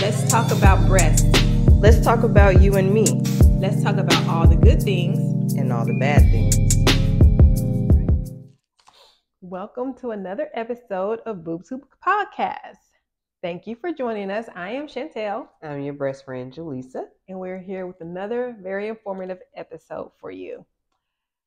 Let's talk about breasts. Let's talk about you and me Let's talk about all the good things. and all the bad things. Welcome to another episode of BoobTube Podcast. Thank you for joining us. I am Chantel, I'm your best friend, Jaleesa. and we're here with another very informative episode for you.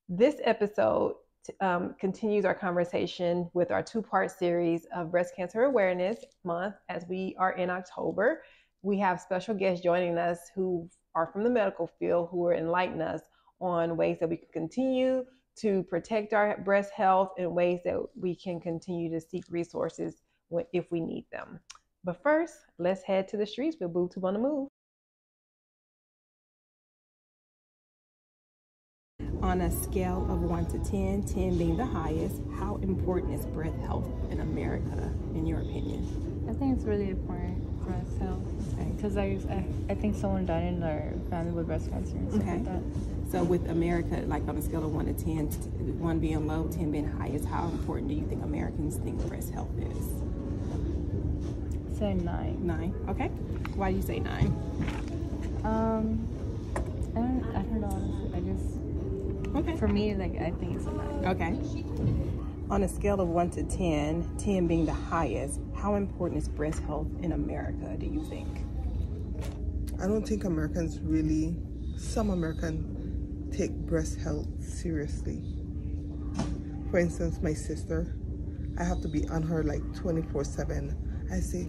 This episode um, continues our conversation with our two part series of Breast Cancer Awareness Month as we are in October. We have special guests joining us who are from the medical field who will enlighten us on ways that we can continue to protect our breast health and ways that we can continue to seek resources if we need them. But first, let's head to the streets with BoobTube on the Move. On a scale of 1 to 10, 10 being the highest, how important is breast health in America, in your opinion? I think it's really important for us health because I, I I think someone died in our family with breast cancer and stuff Okay. like that. So, with America, like on a scale of 1 to 10, 1 being low, 10 being highest, how important do you think Americans think breast health is? Say nine. 9. Okay. Why do you say 9? Um, I don't I don't know honestly. I just Okay. for me like I think it's a nine. Okay. On a scale of 1 to 10, 10 being the highest, how important is breast health in America, do you think? I don't think Americans really, some Americans take breast health seriously. For instance, my sister, I have to be on her like 24 7. I say,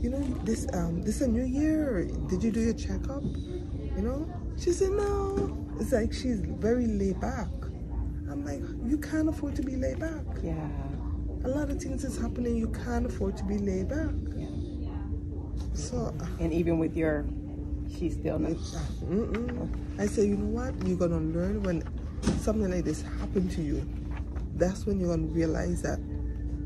you know, this um this a new year. Did you do your checkup? You know? She said no. It's like she's very laid back. I'm like, you can't afford to be laid back. Yeah. A lot of things is happening. You can't afford to be laid back. Yeah. So uh, And even with your, she's still not. Mm-mm. I say, you know what? You're gonna learn when something like this happened to you. That's when you're gonna realize that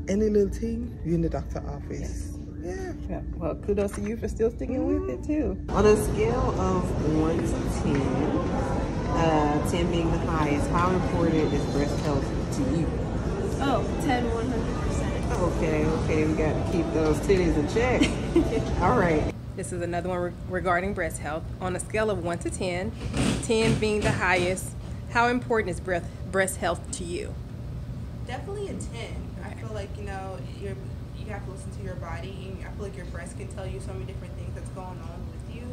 any little thing, you're in the doctor office. Yeah. Yeah. Well, kudos to you for still sticking with it too. On a scale of 1 to 10, uh, 10 being the highest, how important is breast health to you? Oh, 10, 100%. Okay, okay, we got to keep those titties in check. All right. This is another one re- regarding breast health. On a scale of 1 to 10, 10 being the highest, how important is breast, breast health to you? Definitely a 10. I feel like, you know, you're, you have to listen to your body. And I feel like your breast can tell you so many different things that's going on with you.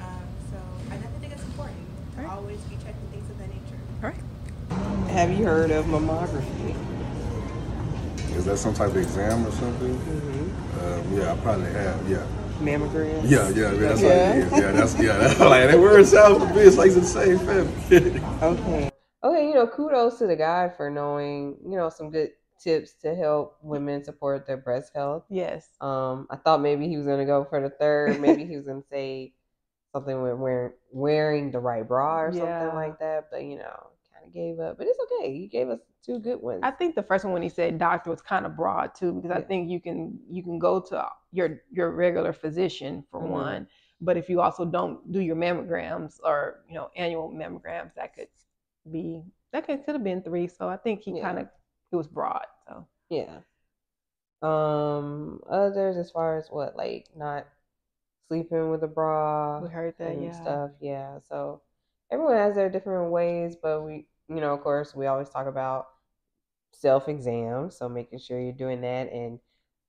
Um, so I definitely think it's important to Right. always be checking things of that nature. All right. Have you heard of mammography? Is that some type of exam or something? Um, yeah, I probably have. Yeah. Mammogram? Yeah, yeah, yeah. That's Yeah. what it is. Yeah, that's yeah. That's like that word sounds to me. It's like the same family. Okay. Okay, you know, kudos to the guy for knowing, you know, some good tips to help women support their breast health. Yes. Um, I thought maybe he was gonna go for the third. Maybe he was gonna say something with wearing wearing the right bra or Yeah. something like that. But you know, kind of gave up. But it's okay. He gave us two good ones. I think the first one when he said doctor was kind of broad too, because I think you can you can go to your your regular physician for Mhm. one, but if you also don't do your mammograms or you know annual mammograms, that could be that could could have been three. So I think he Yeah. kind of it was broad. So Yeah. Um, others as far as what, like not sleeping with a bra we heard that, and yeah. stuff. Yeah. So everyone has their different ways, but we, you know, of course, we always talk about self exams. So making sure you're doing that. And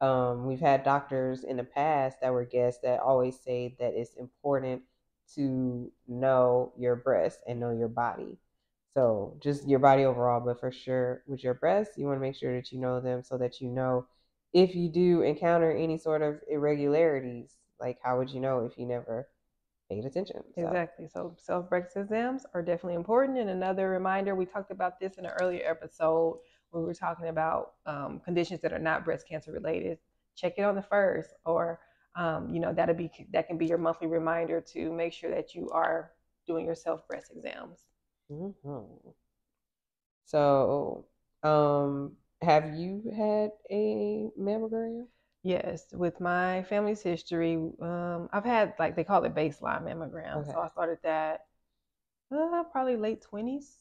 um, we've had doctors in the past that were guests that always say that it's important to know your breast and know your body. So just your body overall, but for sure with your breasts, you want to make sure that you know them so that you know if you do encounter any sort of irregularities, like how would you know if you never paid attention? So, Exactly. So self breast exams are definitely important. And another reminder, we talked about this in an earlier episode when we were talking about um, conditions that are not breast cancer related. Check it on the first, or um, you know that'll be that can be your monthly reminder to make sure that you are doing your self breast exams. Mhm. So, um, have you had a mammogram? Yes, with my family's history, um, I've had like they call it baseline mammogram. So I started that uh, probably late twenties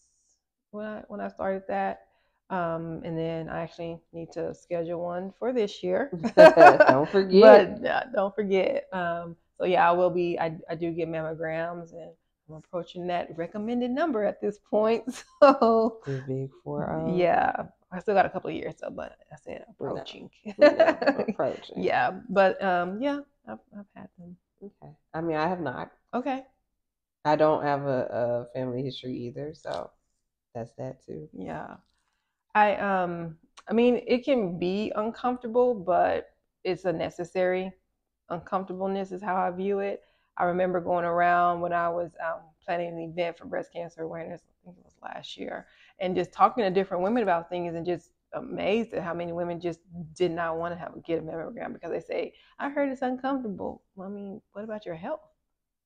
when I when I started that, um, and then I actually need to schedule one for this year. Don't forget. But uh, don't forget. Um, So yeah, I will be. I I do get mammograms, and I'm approaching that recommended number at this point. So big for um, yeah, I still got a couple of years, so but I said approaching. yeah, approaching. yeah, but um, yeah, I've I've had them. Okay. I mean, I have not. Okay. I don't have a, a family history either, so that's that too. Yeah. I um I mean it can be uncomfortable, but it's a necessary uncomfortableness is how I view it. I remember going around when I was um, planning an event for breast cancer awareness, I think it was last year, and just talking to different women about things and just amazed at how many women just did not want to have get a mammogram because they say, I heard it's uncomfortable. Well, I mean, what about your health?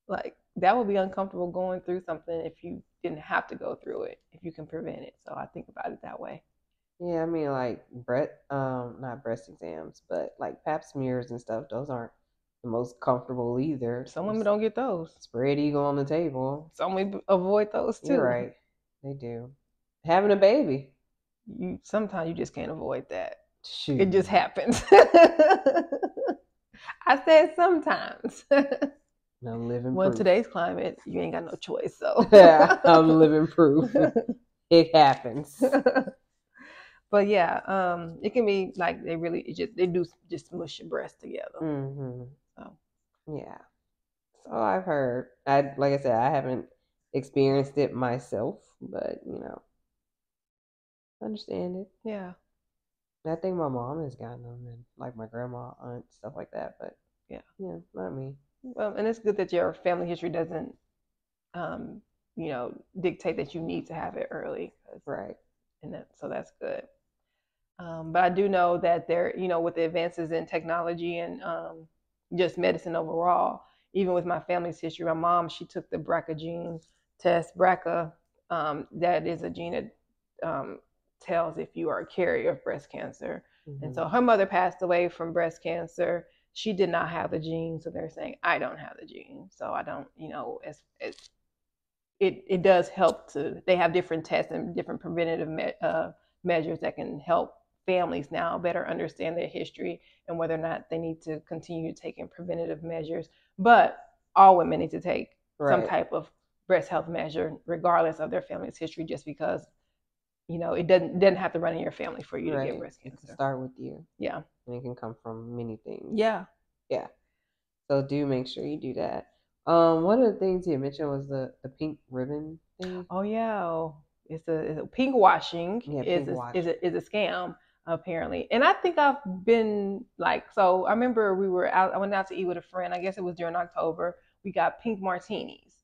Like that would be uncomfortable going through something if you didn't have to go through it, if you can prevent it. So I think about it that way. Yeah, I mean, like breast, um, not breast exams, but like Pap smears and stuff. Those aren't the most comfortable either. Some women don't get those. Spread eagle on the table. Some women avoid those too. You're right. They do. Having a baby. You sometimes you just can't avoid that. Shoot. It just happens. I said sometimes. No living well, proof. today's climate, you ain't got no choice. So yeah, I'm living proof. It happens. but yeah, um, it can be like they really it just they do just mush your breasts together. hmm So Yeah. So I've heard. I like I said, I haven't experienced it myself, but you know, understand it. yeah, I think my mom has gotten them, and like my grandma, aunt, stuff like that. But Yeah. yeah, not me. well, and it's good that your family history doesn't, um, you know, dictate that you need to have it early. Right. and that, so that's good. Um, but I do know that there, you know, with the advances in technology and um, just medicine overall, even with my family's history, my mom she took the BRCA gene test. BRCA, um, that is a gene that um, tells if you are a carrier of breast cancer. And Mhm. so her mother passed away from breast cancer. She did not have the gene, so they're saying I don't have the gene, so I don't, you know, it's it's it it does help to. They have different tests and different preventative me, uh, measures that can help families now better understand their history and whether or not they need to continue taking preventative measures. But all women need to take some type of breast health measure, regardless of their family's history, just because you know it doesn't doesn't have to run in your family for you to get breast It can cancer. start with you, Yeah. and it can come from many things. Yeah. Yeah. So do make sure you do that. Um, one of the things you mentioned was the the pink ribbon thing. Oh yeah. It's a, it's a pink washing Yeah, is pink a, wash. is a is a scam apparently. And I think I've been like so. I remember we were out. I went out to eat with a friend. I guess it was during October. We got pink martinis.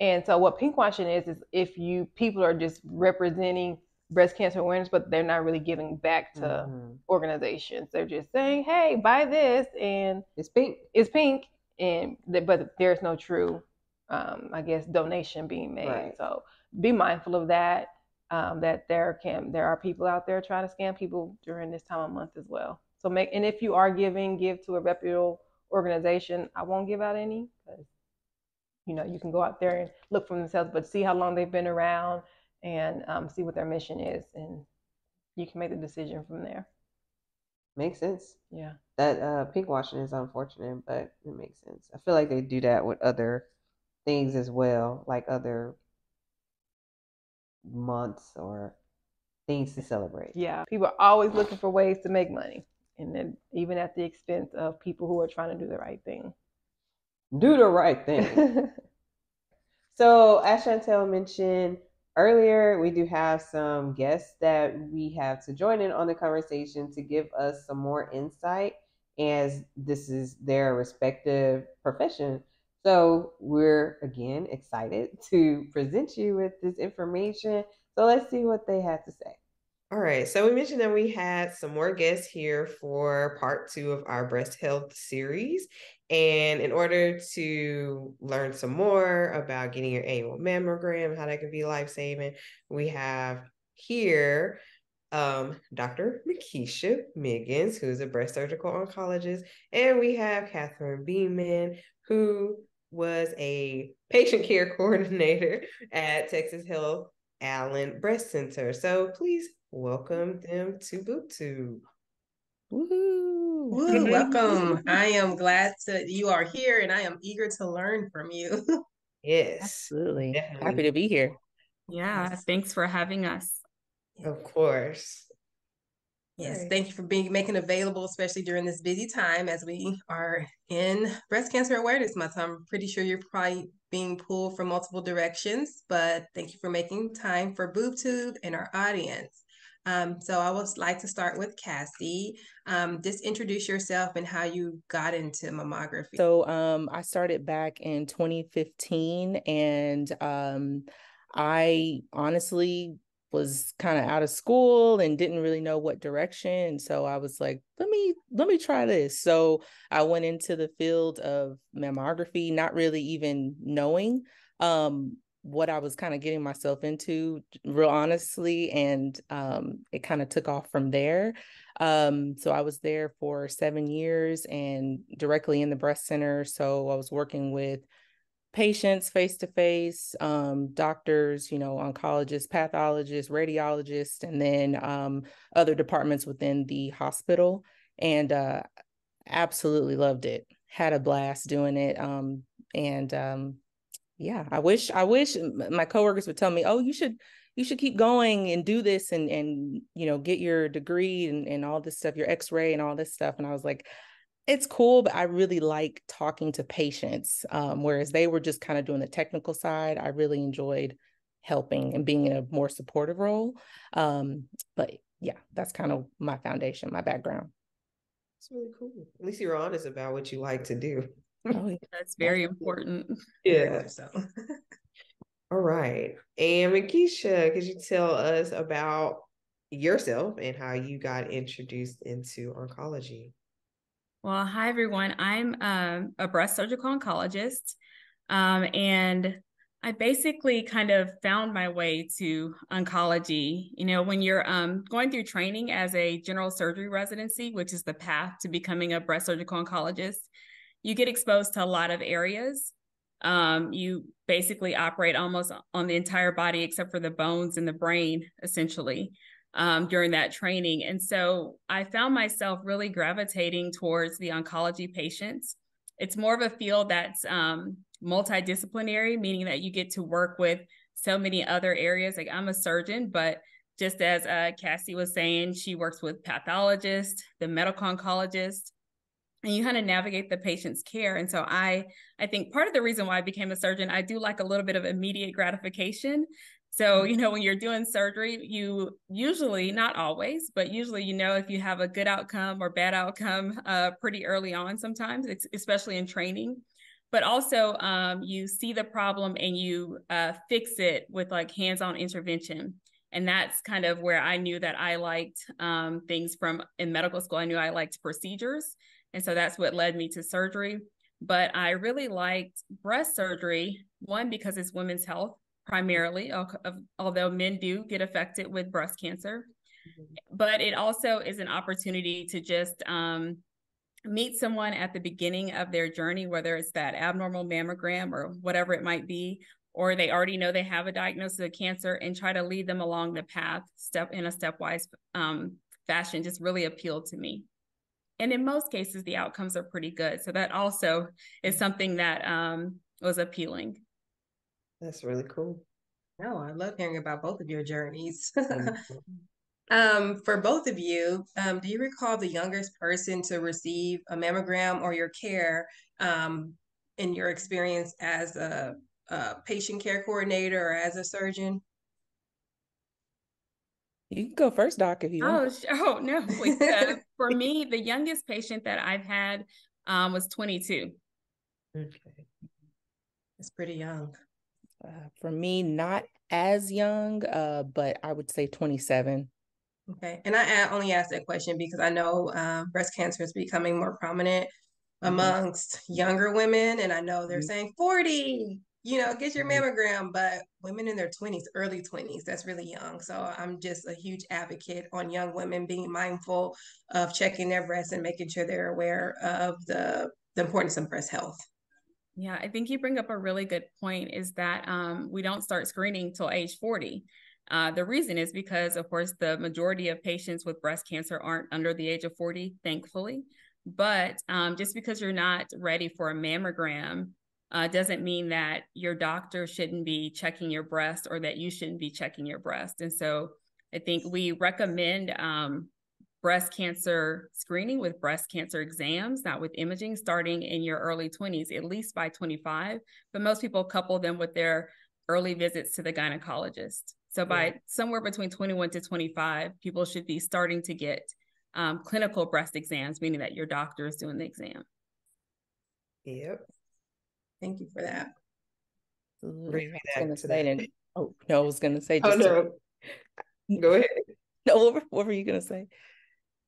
And so what pink washing is is if you people are just representing breast cancer awareness, but they're not really giving back to Mhm. organizations. They're just saying, "Hey, buy this," and It's pink. it's pink, and but there's no true, um, I guess, donation being made. Right. So be mindful of that. Um, that there can there are people out there trying to scam people during this time of month as well. So make and if you are giving, give to a reputable organization. I won't give out any because you know you can go out there and look for themselves, but see how long they've been around and um, see what their mission is, and you can make the decision from there. Makes sense. Yeah. That uh, pink washing is unfortunate, but it makes sense. I feel like they do that with other things as well, like other months or things to celebrate. Yeah, people are always looking for ways to make money, and then even at the expense of people who are trying to do the right thing. Do the right thing. So, as Chantel mentioned earlier, we do have some guests that we have to join in on the conversation to give us some more insight, as this is their respective profession. So, we're again excited to present you with this information. So, let's see what they have to say. All right, so we mentioned that we had some more guests here for part two of our breast health series. And in order to learn some more about getting your annual mammogram, how that can be life saving, we have here um, Dr. Makisha Miggins, who's a breast surgical oncologist, and we have Catherine Beeman, who was a patient care coordinator at Texas Health Allen Breast Center. So please welcome them to BoobTube. Woohoo! Woo, welcome. I am glad that you are here and I am eager to learn from you. Yes. Absolutely. Definitely. Happy to be here. Yeah, thanks for having us. Of course. Yes, thank you for being making available, especially during this busy time as we are in Breast Cancer Awareness Month. I'm pretty sure you're probably being pulled from multiple directions, but thank you for making time for BoobTube and our audience. Um, so I would like to start with Cassie. Um, just introduce yourself and how you got into mammography. So um, I started back in 2015, and um, I honestly was kind of out of school and didn't really know what direction. So I was like, let me let me try this. So I went into the field of mammography, not really even knowing um, what I was kind of getting myself into, real honestly, and um, it kind of took off from there. Um, so I was there for seven years and directly in the breast center. So I was working with patients face to face, um doctors, you know, oncologists, pathologists, radiologists, and then um, other departments within the hospital. And uh, absolutely loved it. Had a blast doing it. Um, and um, yeah, I wish I wish my coworkers would tell me, oh, you should you should keep going and do this and and you know get your degree and, and all this stuff, your X-ray and all this stuff. And I was like, it's cool, but I really like talking to patients. Um, whereas they were just kind of doing the technical side. I really enjoyed helping and being in a more supportive role. Um, but yeah, that's kind of my foundation, my background. It's really cool. At least you're honest about what you like to do. Oh, yeah. That's very important. Yeah. So All right. And Makisha, could you tell us about yourself and how you got introduced into oncology? Well, hi everyone. I'm um, a breast surgical oncologist, um, and I basically kind of found my way to oncology. You know, when you're um, going through training as a general surgery residency, which is the path to becoming a breast surgical oncologist, you get exposed to a lot of areas. Um, you basically operate almost on the entire body except for the bones and the brain, essentially um, during that training. And so I found myself really gravitating towards the oncology patients. It's more of a field that's um, multidisciplinary, meaning that you get to work with so many other areas. Like I'm a surgeon, but just as uh, Cassie was saying, she works with pathologists, the medical oncologist, and you kind of navigate the patient's care. And so I, I think part of the reason why I became a surgeon, I do like a little bit of immediate gratification. So, you know, when you're doing surgery, you usually, not always, but usually, you know, if you have a good outcome or bad outcome uh, pretty early on sometimes, it's, especially in training. But also, um, you see the problem and you uh, fix it with like hands on intervention. And that's kind of where I knew that I liked um, things from in medical school. I knew I liked procedures. And so that's what led me to surgery. But I really liked breast surgery, one, because it's women's health primarily, although men do get affected with breast cancer. Mm-hmm. But it also is an opportunity to just um, meet someone at the beginning of their journey, whether it's that abnormal mammogram or whatever it might be, or they already know they have a diagnosis of cancer and try to lead them along the path step in a stepwise um, fashion just really appealed to me and in most cases the outcomes are pretty good. So that also is something that um, was appealing. That's really cool. No i love hearing about both of your journeys. Mm-hmm. um, for both of you um, do you recall the youngest person to receive a mammogram or your care um, in your experience as a, a patient care coordinator or as a surgeon You can go first, Doc, if you oh, want. sh- oh no. Wait, uh, for me, the youngest patient that I've had um, was 22. Okay. It's pretty young. Uh, for me, not as young, uh, but I would say 27. Okay. And I only asked that question because I know um, breast cancer is becoming more prominent amongst younger women. And I know they're Mhm. saying 40, you know, get your Mhm. mammogram, but women in their 20s, early 20s, that's really young. So I'm just a huge advocate on young women being mindful of checking their breasts and making sure they're aware of the, the importance of breast health. Yeah, I think you bring up a really good point is that um, we don't start screening till age 40. Uh, the reason is because, of course, the majority of patients with breast cancer aren't under the age of 40, thankfully. But um, just because you're not ready for a mammogram uh, doesn't mean that your doctor shouldn't be checking your breast or that you shouldn't be checking your breast. And so I think we recommend um, breast cancer screening with breast cancer exams, not with imaging, starting in your early 20s, at least by 25. But most people couple them with their early visits to the gynecologist. So by yeah. somewhere between 21 to 25, people should be starting to get um, clinical breast exams, meaning that your doctor is doing the exam. Yep. Thank you for that. Bring me back to that. oh no, I was gonna say. oh no. To, Go ahead. No, what, what were you gonna say?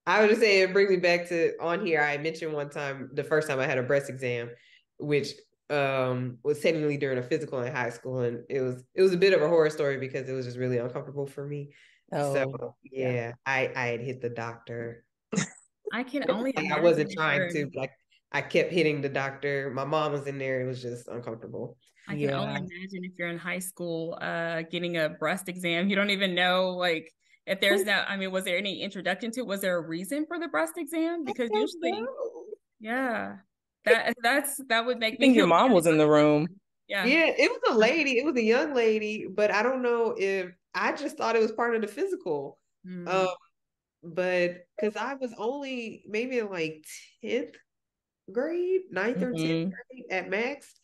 I was just saying, it brings me back to on here. I mentioned one time the first time I had a breast exam, which um was technically during a physical in high school, and it was it was a bit of a horror story because it was just really uncomfortable for me. Oh, so yeah, yeah, I I had hit the doctor. I can only. I wasn't trying to like. I kept hitting the doctor. My mom was in there. It was just uncomfortable. I can yeah. only imagine if you're in high school, uh, getting a breast exam. You don't even know like if there's that. I mean, was there any introduction to? Was there a reason for the breast exam? Because usually, know. yeah, that that's that would make I think your mom was in the room. Yeah, yeah, it was a lady. It was a young lady, but I don't know if I just thought it was part of the physical. Mm-hmm. Um, but because I was only maybe in like 10th grade, 9th mm-hmm. or 10th grade at max.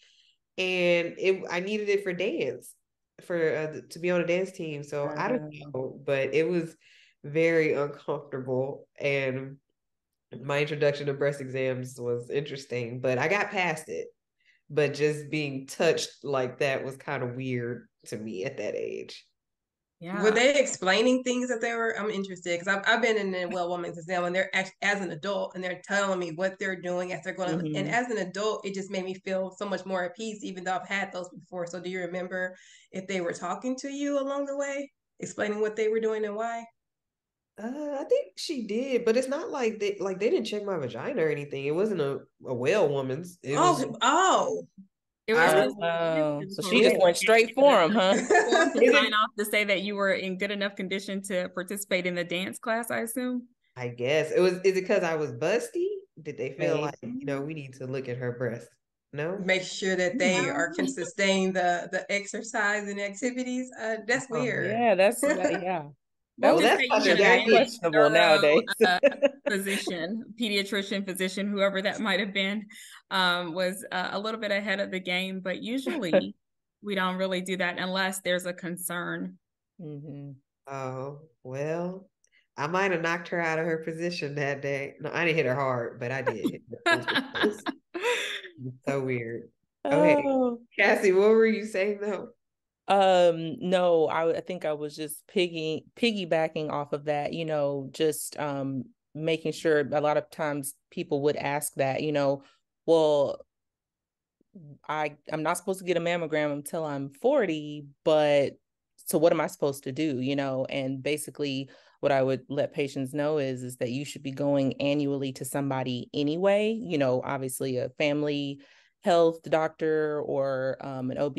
And it I needed it for dance, for uh, to be on a dance team. So uh-huh. I don't know, but it was very uncomfortable. And my introduction to breast exams was interesting, but I got past it. But just being touched like that was kind of weird to me at that age. Yeah. Were they explaining things that they were? I'm interested because I've, I've been in a well woman's exam and they're as an adult and they're telling me what they're doing as they're going. Mm-hmm. And as an adult, it just made me feel so much more at peace, even though I've had those before. So, do you remember if they were talking to you along the way, explaining what they were doing and why? Uh, I think she did, but it's not like they like they didn't check my vagina or anything. It wasn't a, a well woman's. It oh, was, oh, it was uh, so she just went straight for him, huh? sign off to say that you were in good enough condition to participate in the dance class, I assume. I guess it was. Is it because I was busty? Did they feel Maybe. like you know we need to look at her breast? No. Make sure that they no. are can sustain the the exercise and activities. Uh, that's oh, weird. Yeah, that's yeah. Well, that's questionable nowadays. uh, physician, pediatrician, physician, whoever that might have been, um, was uh, a little bit ahead of the game. But usually, we don't really do that unless there's a concern. Mm-hmm. Oh well, I might have knocked her out of her position that day. No, I didn't hit her hard, but I did. so weird. Okay, oh. Cassie, what were you saying though? Um, no, I, I think I was just piggy piggybacking off of that, you know, just um making sure a lot of times people would ask that, you know, well, I I'm not supposed to get a mammogram until I'm 40, but so what am I supposed to do, you know? And basically what I would let patients know is is that you should be going annually to somebody anyway, you know, obviously a family health doctor or um, an OB,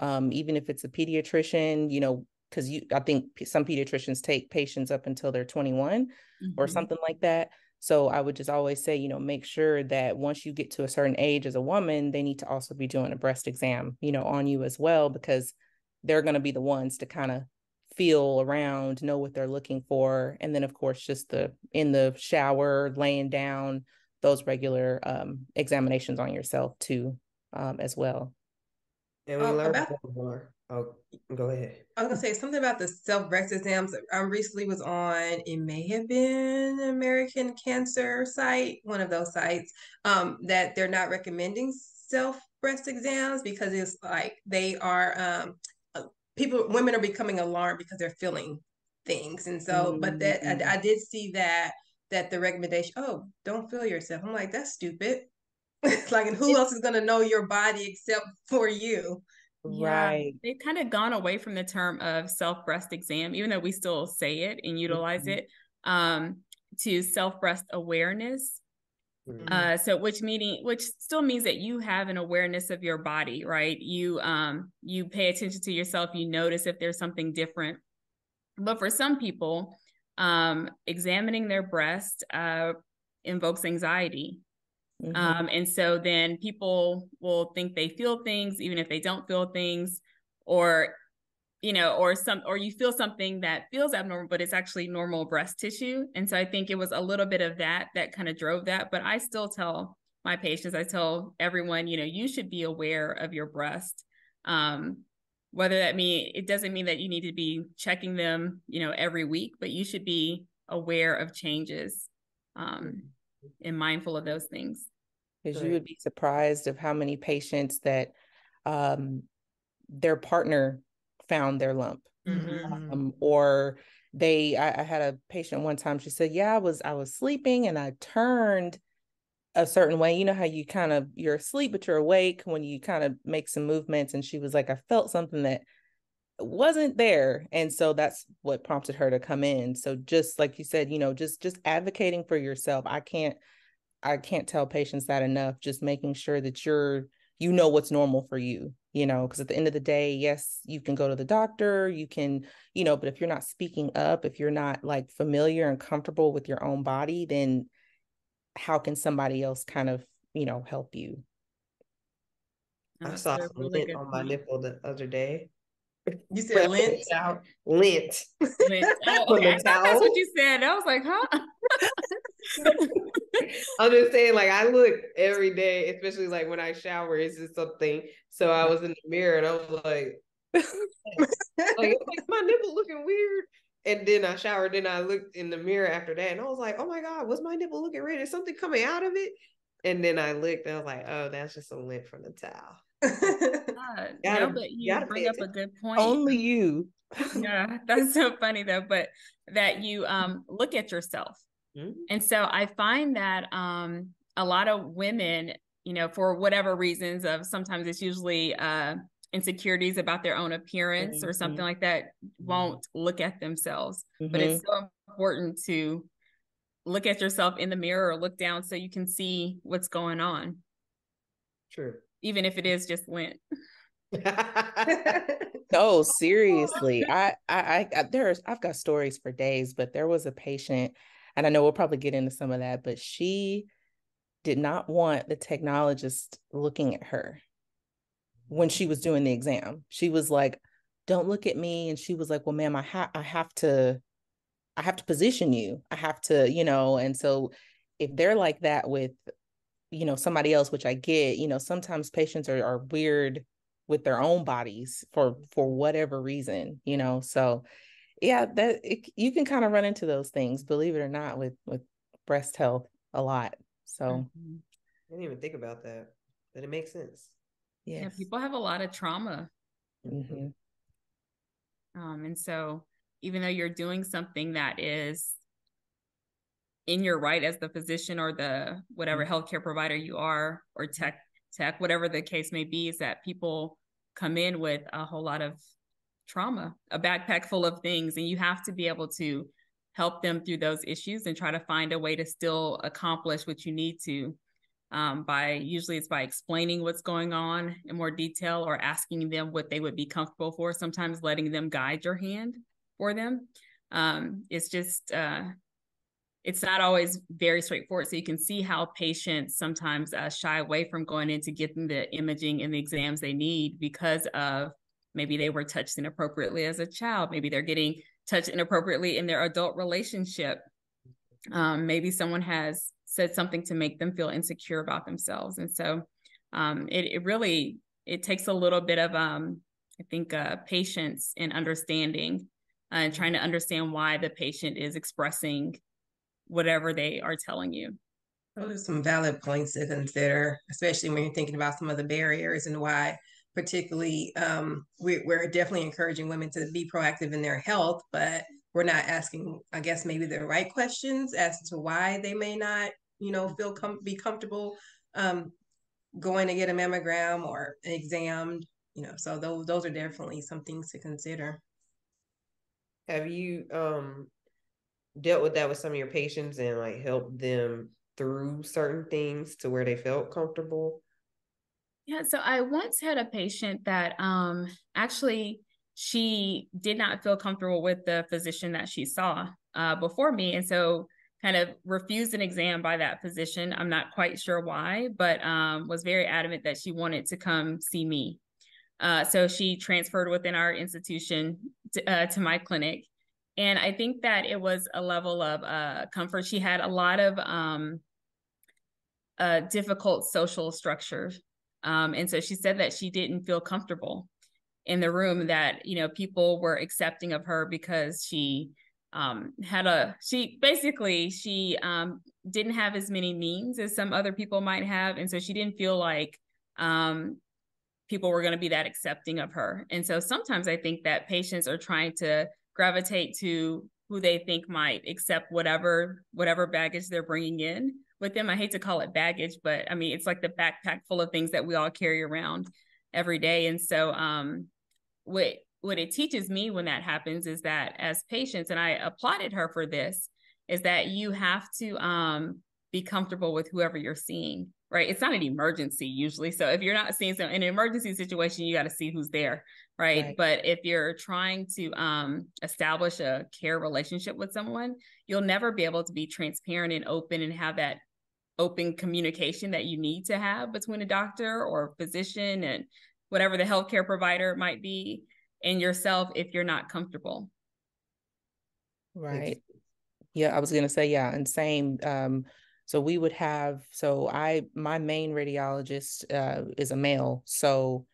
um, even if it's a pediatrician, you know, because you, I think some pediatricians take patients up until they're 21 mm-hmm. or something like that. So I would just always say, you know, make sure that once you get to a certain age as a woman, they need to also be doing a breast exam, you know, on you as well, because they're going to be the ones to kind of feel around, know what they're looking for. And then, of course, just the in the shower, laying down, those regular um, examinations on yourself too, um, as well. And we um, learn about, more. Oh, go ahead. I was gonna say something about the self breast exams. I recently was on. It may have been American Cancer site, one of those sites, um, that they're not recommending self breast exams because it's like they are um, uh, people. Women are becoming alarmed because they're feeling things, and so. Mm-hmm. But that I, mm-hmm. I did see that that the recommendation, oh, don't feel yourself. I'm like, that's stupid. it's like, and who else is going to know your body except for you? Yeah, right. They've kind of gone away from the term of self breast exam, even though we still say it and utilize mm-hmm. it, um, to self breast awareness. Mm-hmm. Uh, so which meaning which still means that you have an awareness of your body, right? You um you pay attention to yourself, you notice if there's something different. But for some people, um, examining their breast uh, invokes anxiety. Mhm. Um, and so then people will think they feel things, even if they don't feel things, or you know, or some, or you feel something that feels abnormal, but it's actually normal breast tissue. And so I think it was a little bit of that that kind of drove that. But I still tell my patients, I tell everyone, you know, you should be aware of your breast. Um, whether that mean it doesn't mean that you need to be checking them, you know, every week, but you should be aware of changes um, and mindful of those things. because you would be surprised of how many patients that um, their partner found their lump Mm-hmm. um, or they I, I had a patient one time she said yeah i was i was sleeping and i turned a certain way you know how you kind of you're asleep but you're awake when you kind of make some movements and she was like i felt something that wasn't there. And so that's what prompted her to come in. So just like you said you know just just advocating for yourself. I can't i can't tell patients that enough just making sure that you're you know what's normal for you you know because at the end of the day yes you can go to the doctor you can you know but if you're not speaking up if you're not like familiar and comfortable with your own body then how can somebody else kind of you know help you Oh, I saw some really lint on my point. nipple the other day. You said lint? Out. Lint. Lint. Oh, okay. the I thought that's what you said. I was like, huh? I'm just saying, like I look every day, especially like when I shower, is just something. So I was in the mirror and I was like, like, oh, like my nipple looking weird. And then I showered, then I looked in the mirror after that, and I was like, oh my God, was my nipple looking red? Is something coming out of it? And then I looked, and I was like, oh, that's just a lint from the towel. Uh, Gotta- no, but you bring up a good point. only you yeah, that's so funny though. But that you um look at yourself, Mhm. and so I find that um a lot of women, you know, for whatever reasons of sometimes it's usually uh insecurities about their own appearance or something Mhm. like that, won't look at themselves. But Mhm. it's so important to look at yourself in the mirror or look down so you can see what's going on, True. even if it is just lint. No, seriously. I, I, I, I- there's, I've got stories for days, but there was a patient, and I know we'll probably get into some of that, but she did not want the technologist looking at her when she was doing the exam. She was like, "Don't look at me," and she was like, "Well, ma'am, I have, I have to, I have to position you. I have to, you know." And so, if they're like that with, you know, somebody else, which I get, you know, sometimes patients are are weird with their own bodies for for whatever reason you know so yeah that it, you can kind of run into those things believe it or not with with breast health a lot so Mhm. I didn't even think about that, but it makes sense. Yeah, people have a lot of trauma. hmm Um, and so even though you're doing something that is in your right as the physician or the whatever healthcare provider you are or tech tech, whatever the case may be, is that people come in with a whole lot of trauma, a backpack full of things, and you have to be able to help them through those issues and try to find a way to still accomplish what you need to um, by usually it's by explaining what's going on in more detail or asking them what they would be comfortable for sometimes letting them guide your hand for them. Um, it's just uh, it's not always very straightforward. So you can see how patients sometimes uh, shy away from going in to getting the imaging and the exams they need because of maybe they were touched inappropriately as a child. Maybe they're getting touched inappropriately in their adult relationship um, maybe someone has said something to make them feel insecure about themselves. And so um, it, it really it takes a little bit of um, i think uh, patience and understanding uh, and trying to understand why the patient is expressing whatever they are telling you. Those are some valid points to consider, especially when you're thinking about some of the barriers and why, particularly, um, we, we're definitely encouraging women to be proactive in their health, but we're not asking, I guess, maybe the right questions as to why they may not, you know, feel com- be comfortable um, going to get a mammogram or an exam. You know, so those those are definitely some things to consider. Have you um dealt with that with some of your patients and like helped them through certain things to where they felt comfortable? Yeah, so I once had a patient that um actually she did not feel comfortable with the physician that she saw uh before me and so kind of refused an exam by that physician. I'm not quite sure why, but um, was very adamant that she wanted to come see me. Uh, so she transferred within our institution to, uh, to, my clinic. And I think that it was a level of uh, comfort. She had a lot of um, uh, difficult social structures. Um, and so she said that she didn't feel comfortable in the room, that, you know, people were accepting of her because she um, had a she basically she um, didn't have as many means as some other people might have. And so she didn't feel like um, people were going to be that accepting of her. And so sometimes i think that patients are trying to gravitate to who they think might accept whatever whatever baggage they're bringing in with them. I hate to call it baggage but i mean it's like the backpack full of things that we all carry around every day. And so um what what it teaches me when that happens is that as patients, and I applauded her for this, is that you have to um, be comfortable with whoever you're seeing, right? It's not an emergency usually. So if you're not seeing some in an emergency situation, you got to see who's there, right? right? But if you're trying to um, establish a care relationship with someone, you'll never be able to be transparent and open and have that open communication that you need to have between a doctor or physician and whatever the healthcare provider might be and yourself if you're not comfortable. Right. Yeah, I was gonna say yeah, and same. Um, so we would have so I my main radiologist uh, is a male, so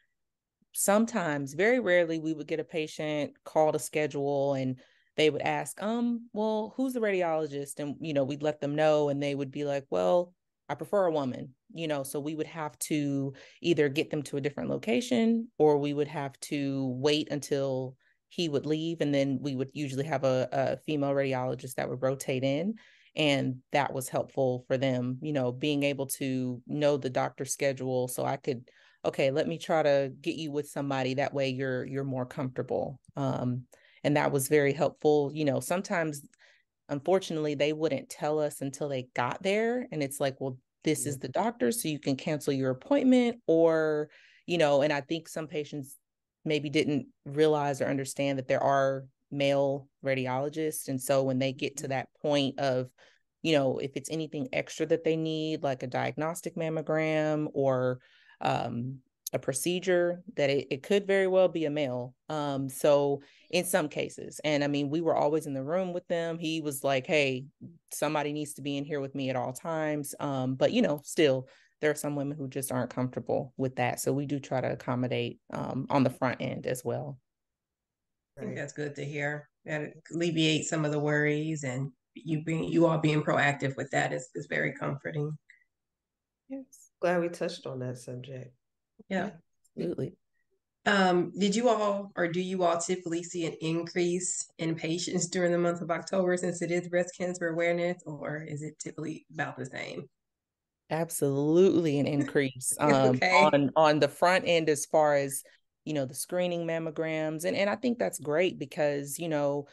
sometimes, very rarely, we would get a patient call to schedule and they would ask, um, well, who's the radiologist? And you know, we'd let them know, and they would be like, well, I prefer a woman, you know, so we would have to either get them to a different location or we would have to wait until he would leave. And then we would usually have a, a female radiologist that would rotate in. And that was helpful for them, you know, being able to know the doctor's schedule. So I could, okay, let me try to get you with somebody that way you're you're more comfortable. Um, and that was very helpful. You know, sometimes unfortunately they wouldn't tell us until they got there and it's like well this is the doctor so you can cancel your appointment or you know and i think some patients maybe didn't realize or understand that there are male radiologists and so when they get to mm-hmm. that point of you know if it's anything extra that they need like a diagnostic mammogram or um, a procedure that it, it could very well be a male um so in some cases and i mean we were always in the room with them. He was like hey somebody needs to be in here with me at all times um but you know still there are some women who just aren't comfortable with that so we do try to accommodate um on the front end as well. I think that's good to hear that alleviates some of the worries and you being you all being proactive with that is, is very comforting. Yes. Glad we touched on that subject yeah, absolutely. Um, did you all or do you all typically see an increase in patients during the month of October since it is breast cancer awareness, or is it typically about the same? Absolutely an increase um, okay. on on the front end as far as you know the screening mammograms and and I think that's great because you know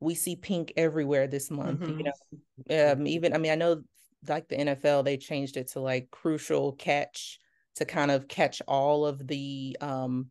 we see pink everywhere this month mm-hmm. you know um, even I mean I know like the NFL they changed it to like crucial catch to kind of catch all of the um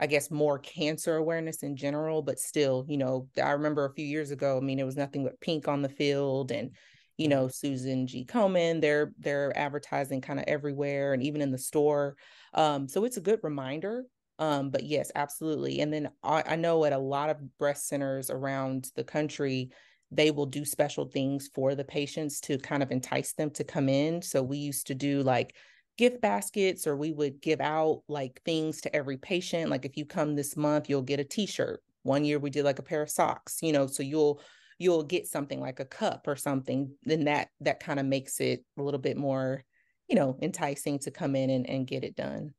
I guess more cancer awareness in general, but still, you know, I remember a few years ago, I mean, it was nothing but pink on the field and, you know, Susan G. Komen, they're they're advertising kind of everywhere and even in the store. Um, so it's a good reminder. Um, but yes, absolutely. And then I, I know at a lot of breast centers around the country, they will do special things for the patients to kind of entice them to come in. So we used to do like gift baskets or we would give out like things to every patient like if you come this month you'll get a t-shirt. One year we did like a pair of socks you know so you'll you'll get something like a cup or something then that that kind of makes it a little bit more you know enticing to come in and, and get it done.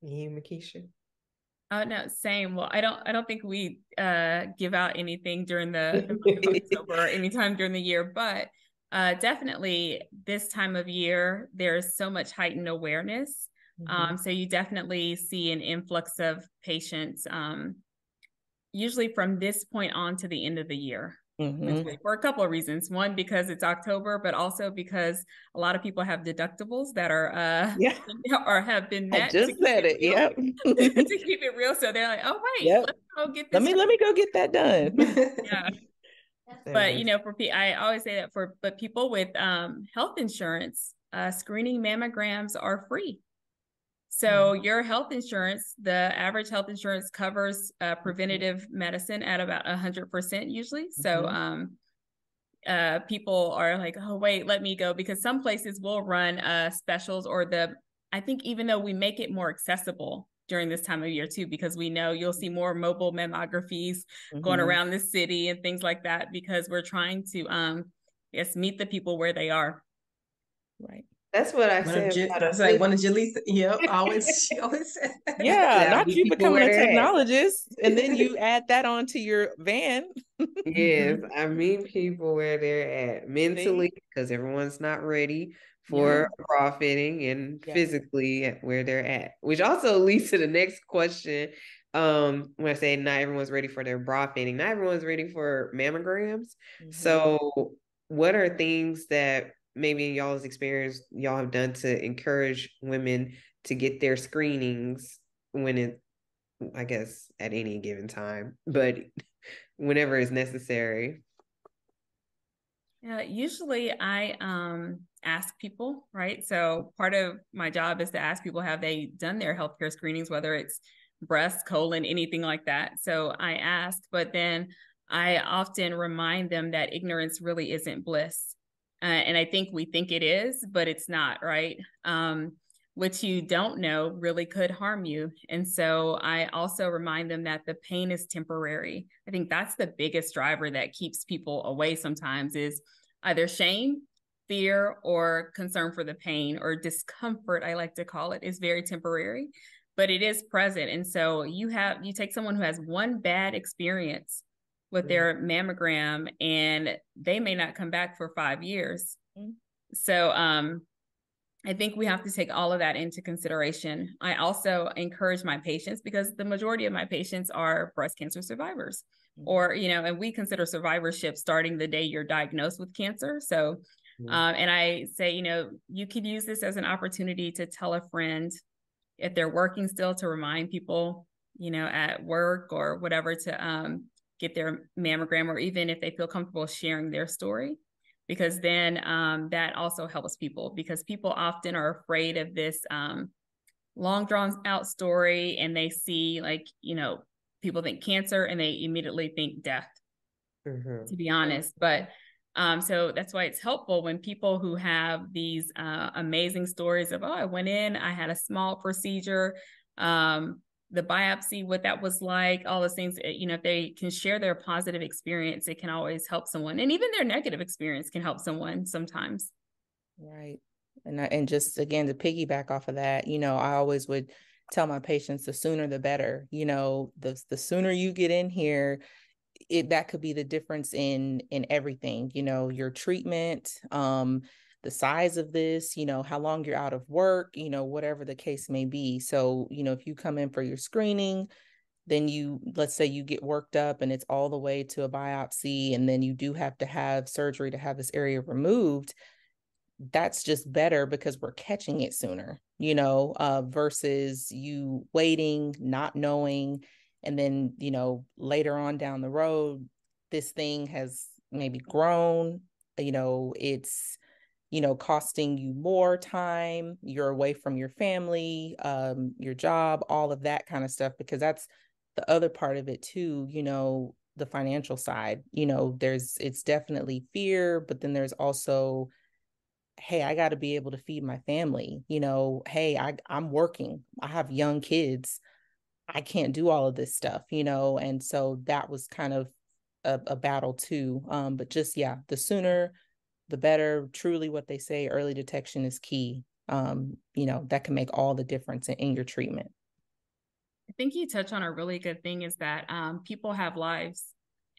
You Makisha? Oh no, same. Well, I don't I don't think we uh give out anything during the, the October or anytime during the year, but uh, definitely this time of year, there's so much heightened awareness. Mm-hmm. Um, so you definitely see an influx of patients, um, usually from this point on to the end of the year. Mm-hmm. For a couple of reasons. One, because it's October, but also because a lot of people have deductibles that are uh yeah. or have been met. I just said it. Yep. to keep it real. So they're like, oh wait, yep. let's go get this. Let me let me go get that done. yeah. But you know, for I always say that for but people with um, health insurance, uh, screening mammograms are free. So mm-hmm. your health insurance, the average health insurance covers uh, preventative medicine at about hundred percent usually. So mm-hmm. um, uh, people are like, oh wait, let me go because some places will run uh, specials or the. I think even though we make it more accessible during this time of year too, because we know you'll see more mobile mammographies mm-hmm. going around the city and things like that because we're trying to um, yes, meet the people where they are. Right. That's what I said. J- that's like one of Jaleesa. Yep, always she always said. Yeah, not you becoming a technologist and then you add that onto your van. yes, I mean people where they're at mentally because everyone's not ready for yeah. bra fitting and yeah. physically where they're at. Which also leads to the next question. Um, when I say not everyone's ready for their bra fitting, not everyone's ready for mammograms. Mm-hmm. So, what are things that maybe in y'all's experience y'all have done to encourage women to get their screenings when it I guess at any given time, but whenever is necessary. Yeah, usually I um ask people, right? So part of my job is to ask people have they done their healthcare screenings, whether it's breast, colon, anything like that. So I ask, but then I often remind them that ignorance really isn't bliss. Uh, and I think we think it is, but it's not, right? Um, what you don't know really could harm you. And so I also remind them that the pain is temporary. I think that's the biggest driver that keeps people away sometimes is either shame fear or concern for the pain or discomfort i like to call it is very temporary but it is present and so you have you take someone who has one bad experience with mm-hmm. their mammogram and they may not come back for 5 years mm-hmm. so um I think we have to take all of that into consideration. I also encourage my patients because the majority of my patients are breast cancer survivors, mm-hmm. or, you know, and we consider survivorship starting the day you're diagnosed with cancer. So Mm-hmm. Um, and I say, you know, you could use this as an opportunity to tell a friend if they're working still to remind people, you know, at work or whatever to um, get their mammogram, or even if they feel comfortable sharing their story, because then um, that also helps people because people often are afraid of this um, long drawn out story and they see like, you know, people think cancer and they immediately think death, mm-hmm. to be honest. But um, so that's why it's helpful when people who have these uh, amazing stories of, oh, I went in, I had a small procedure, um, the biopsy, what that was like, all those things, eh, you know, if they can share their positive experience, it can always help someone. And even their negative experience can help someone sometimes. Right. And, and just again, to piggyback off of that, you know, I always would tell my patients the sooner the better, you know, the, the sooner you get in here, it that could be the difference in in everything you know your treatment um the size of this you know how long you're out of work you know whatever the case may be. So you know if you come in for your screening then you let's say you get worked up and it's all the way to a biopsy and then you do have to have surgery to have this area removed that's just better because we're catching it sooner you know uh, versus you waiting not knowing and then you know later on down the road this thing has maybe grown you know it's you know costing you more time you're away from your family um your job all of that kind of stuff because that's the other part of it too you know the financial side you know there's it's definitely fear but then there's also hey i got to be able to feed my family you know hey i i'm working i have young kids I can't do all of this stuff, you know? And so that was kind of a, a battle too. Um, but just, yeah, the sooner, the better. Truly, what they say early detection is key. Um, you know, that can make all the difference in, in your treatment. I think you touch on a really good thing is that um, people have lives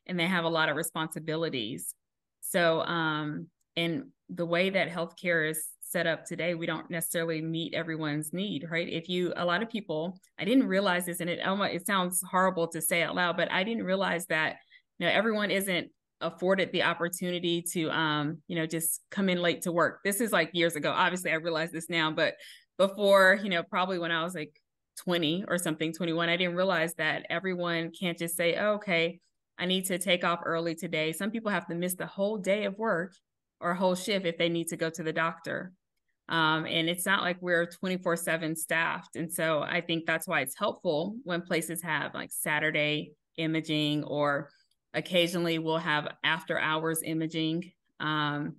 and they have a lot of responsibilities. So, um, and the way that healthcare is set up today, we don't necessarily meet everyone's need, right? If you, a lot of people, I didn't realize this, and it it sounds horrible to say out loud, but I didn't realize that you know everyone isn't afforded the opportunity to um you know just come in late to work. This is like years ago. Obviously, I realize this now, but before you know probably when I was like 20 or something, 21, I didn't realize that everyone can't just say, oh, okay, I need to take off early today. Some people have to miss the whole day of work or a whole shift if they need to go to the doctor. Um, and it's not like we're 24 7 staffed. And so I think that's why it's helpful when places have like Saturday imaging or occasionally we'll have after hours imaging um,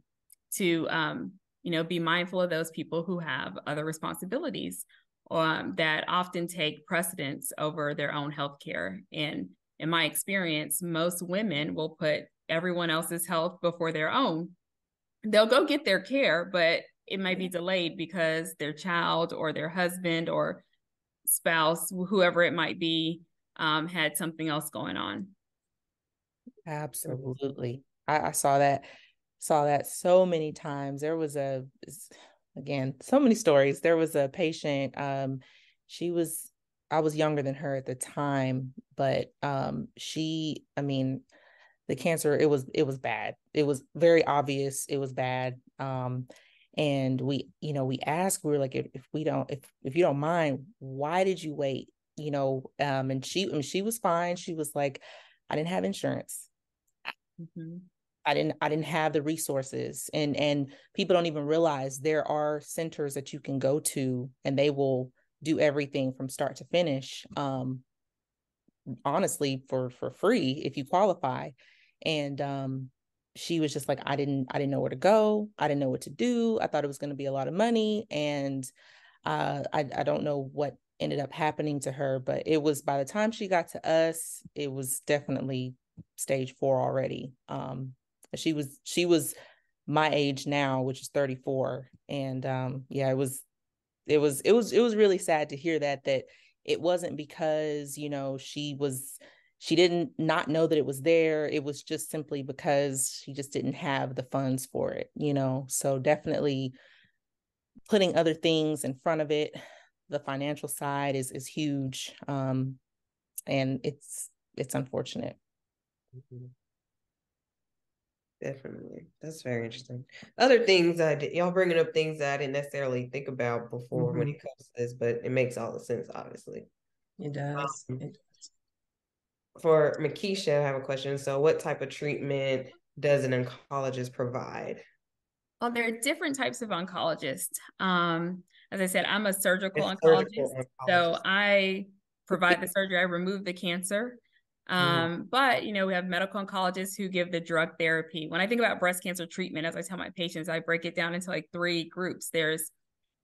to, um, you know, be mindful of those people who have other responsibilities um, that often take precedence over their own health care. And in my experience, most women will put everyone else's health before their own. They'll go get their care, but it might be delayed because their child or their husband or spouse, whoever it might be, um, had something else going on. Absolutely. I, I saw that, saw that so many times. There was a, again, so many stories. There was a patient, um, she was, I was younger than her at the time, but um, she, I mean, the cancer, it was, it was bad. It was very obvious. It was bad. Um, and we you know we asked we were like if, if we don't if if you don't mind why did you wait you know um and she and she was fine she was like i didn't have insurance mm-hmm. i didn't i didn't have the resources and and people don't even realize there are centers that you can go to and they will do everything from start to finish um honestly for for free if you qualify and um she was just like i didn't i didn't know where to go. I didn't know what to do. I thought it was going to be a lot of money. And uh, I, I don't know what ended up happening to her but it was by the time she got to us it was definitely stage four already. Um she was she was my age now which is 34 and um yeah it was it was it was it was really sad to hear that that it wasn't because you know she was she didn't not know that it was there it was just simply because she just didn't have the funds for it you know? So definitely putting other things in front of it the financial side is is huge um and it's it's unfortunate. Mm-hmm. definitely. That's very interesting. Other things i did y'all bringing up things that i didn't necessarily think about before mm-hmm. when it comes to this but it makes all the sense obviously. It does. Um, it for Makisha, I have a question. So, what type of treatment does an oncologist provide? Well, there are different types of oncologists. Um, as I said, I'm a surgical, oncologist, surgical oncologist, so I provide the surgery. I remove the cancer. Um, mm-hmm. But you know, we have medical oncologists who give the drug therapy. When I think about breast cancer treatment, as I tell my patients, I break it down into like three groups. There's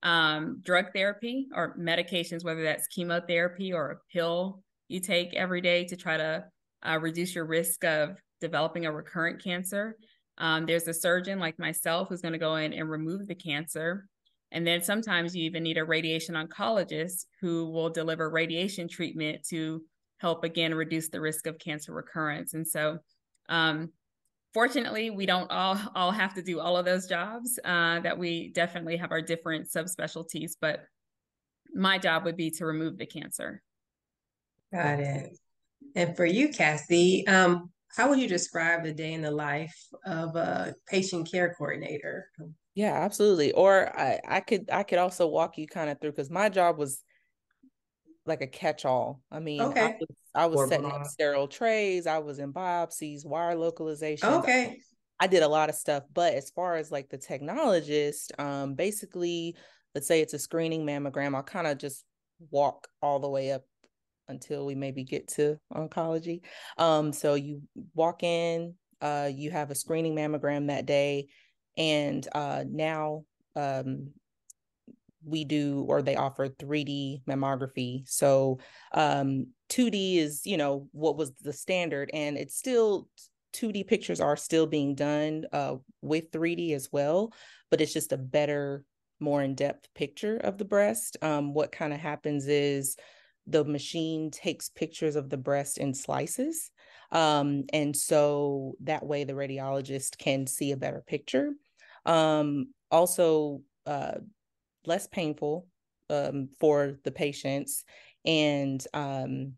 um, drug therapy or medications, whether that's chemotherapy or a pill you take every day to try to uh, reduce your risk of developing a recurrent cancer. Um, there's a surgeon like myself who's going to go in and remove the cancer. And then sometimes you even need a radiation oncologist who will deliver radiation treatment to help again reduce the risk of cancer recurrence. And so, um, fortunately, we don't all all have to do all of those jobs. Uh, that we definitely have our different subspecialties, but my job would be to remove the cancer. Got it. And for you, Cassie, um, how would you describe the day in the life of a patient care coordinator? Yeah, absolutely. Or I, I could I could also walk you kind of through because my job was like a catch-all. I mean, okay. I was, I was setting up sterile trays, I was in biopsies, wire localization. Okay. I did a lot of stuff, but as far as like the technologist, um, basically, let's say it's a screening mammogram, I'll kind of just walk all the way up until we maybe get to oncology. Um, so you walk in, uh, you have a screening mammogram that day, and uh, now um, we do or they offer 3D mammography. So um, 2D is, you know, what was the standard, and it's still 2D pictures are still being done uh, with 3D as well, but it's just a better, more in depth picture of the breast. Um, what kind of happens is the machine takes pictures of the breast in slices. Um, and so that way the radiologist can see a better picture. Um, also, uh, less painful um, for the patients. And um,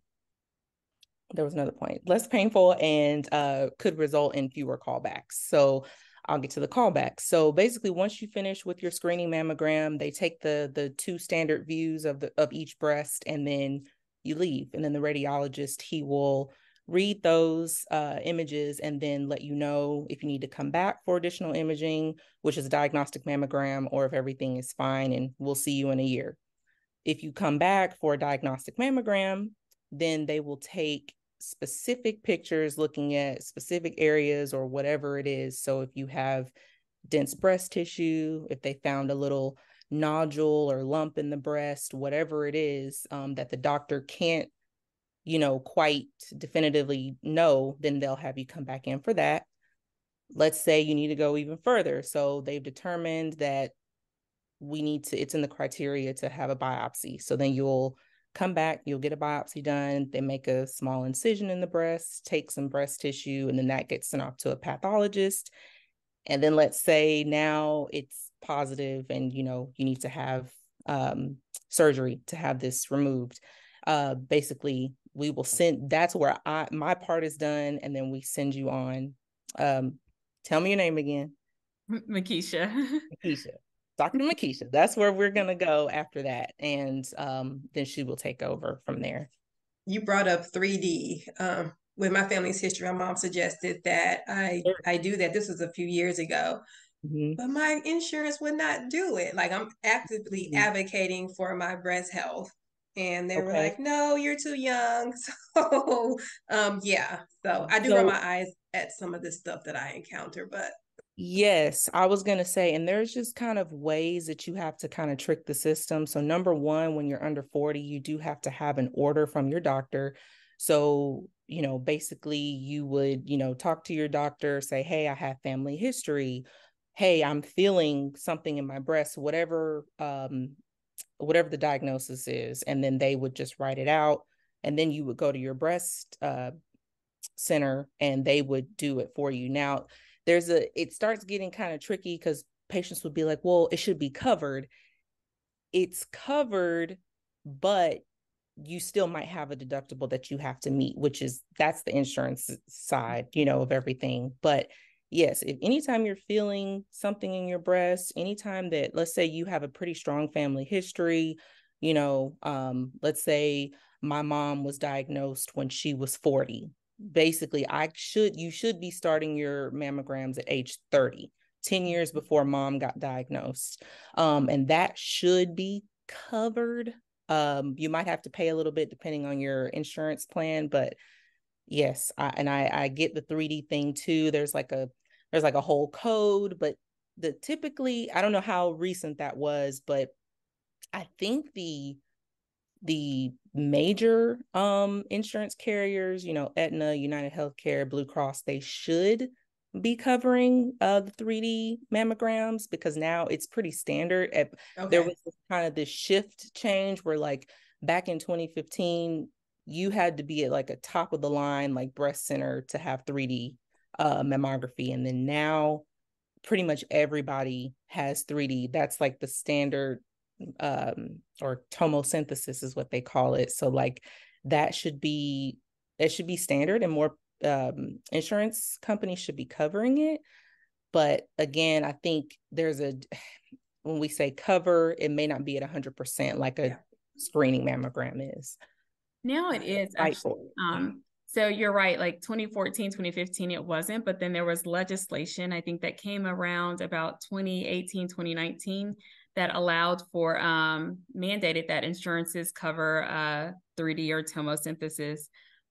there was another point less painful and uh, could result in fewer callbacks. So I'll get to the callback. So basically, once you finish with your screening mammogram, they take the the two standard views of the of each breast, and then you leave. And then the radiologist he will read those uh, images and then let you know if you need to come back for additional imaging, which is a diagnostic mammogram, or if everything is fine and we'll see you in a year. If you come back for a diagnostic mammogram, then they will take specific pictures looking at specific areas or whatever it is. So if you have dense breast tissue, if they found a little nodule or lump in the breast, whatever it is um, that the doctor can't you know, quite definitively know, then they'll have you come back in for that. Let's say you need to go even further. So they've determined that we need to, it's in the criteria to have a biopsy. So then you'll come back, you'll get a biopsy done. They make a small incision in the breast, take some breast tissue, and then that gets sent off to a pathologist. And then let's say now it's positive and, you know, you need to have um, surgery to have this removed. Uh, basically, we will send that's where I my part is done and then we send you on. Um tell me your name again. Makisha. Makisha. Dr. Makisha. That's where we're gonna go after that. And um then she will take over from there. You brought up 3D. Um with my family's history, my mom suggested that I sure. I do that. This was a few years ago. Mm-hmm. But my insurance would not do it. Like I'm actively mm-hmm. advocating for my breast health and they okay. were like, "No, you're too young." So, um, yeah. So I do so, roll my eyes at some of this stuff that I encounter, but yes, I was gonna say, and there's just kind of ways that you have to kind of trick the system. So, number one, when you're under 40, you do have to have an order from your doctor. So, you know, basically, you would, you know, talk to your doctor, say, "Hey, I have family history." Hey, I'm feeling something in my breast, whatever um, whatever the diagnosis is, and then they would just write it out. And then you would go to your breast uh, center and they would do it for you. Now, there's a, it starts getting kind of tricky because patients would be like, well, it should be covered. It's covered, but you still might have a deductible that you have to meet, which is that's the insurance side, you know, of everything. But yes, if anytime you're feeling something in your breast, anytime that let's say you have a pretty strong family history, you know, um, let's say my mom was diagnosed when she was 40. Basically, I should you should be starting your mammograms at age 30, 10 years mm-hmm. before mom got diagnosed. Um, and that should be covered. Um, you might have to pay a little bit depending on your insurance plan, but yes, I, and I I get the 3D thing too. There's like a there's like a whole code, but the typically, I don't know how recent that was, but I think the the major um insurance carriers, you know, Aetna, United Healthcare, Blue Cross, they should be covering uh the 3D mammograms because now it's pretty standard. Okay. There was kind of this shift change where like back in 2015 you had to be at like a top of the line like breast center to have 3D uh, mammography. And then now pretty much everybody has 3D. That's like the standard um, or tomosynthesis is what they call it. So like that should be it should be standard and more um, insurance companies should be covering it. But again, I think there's a when we say cover, it may not be at 100% like a yeah. screening mammogram is. Now it is actually. Um, so you're right, like 2014, 2015, it wasn't, but then there was legislation, I think that came around about 2018, 2019 that allowed for um, mandated that insurances cover uh, 3D or tomosynthesis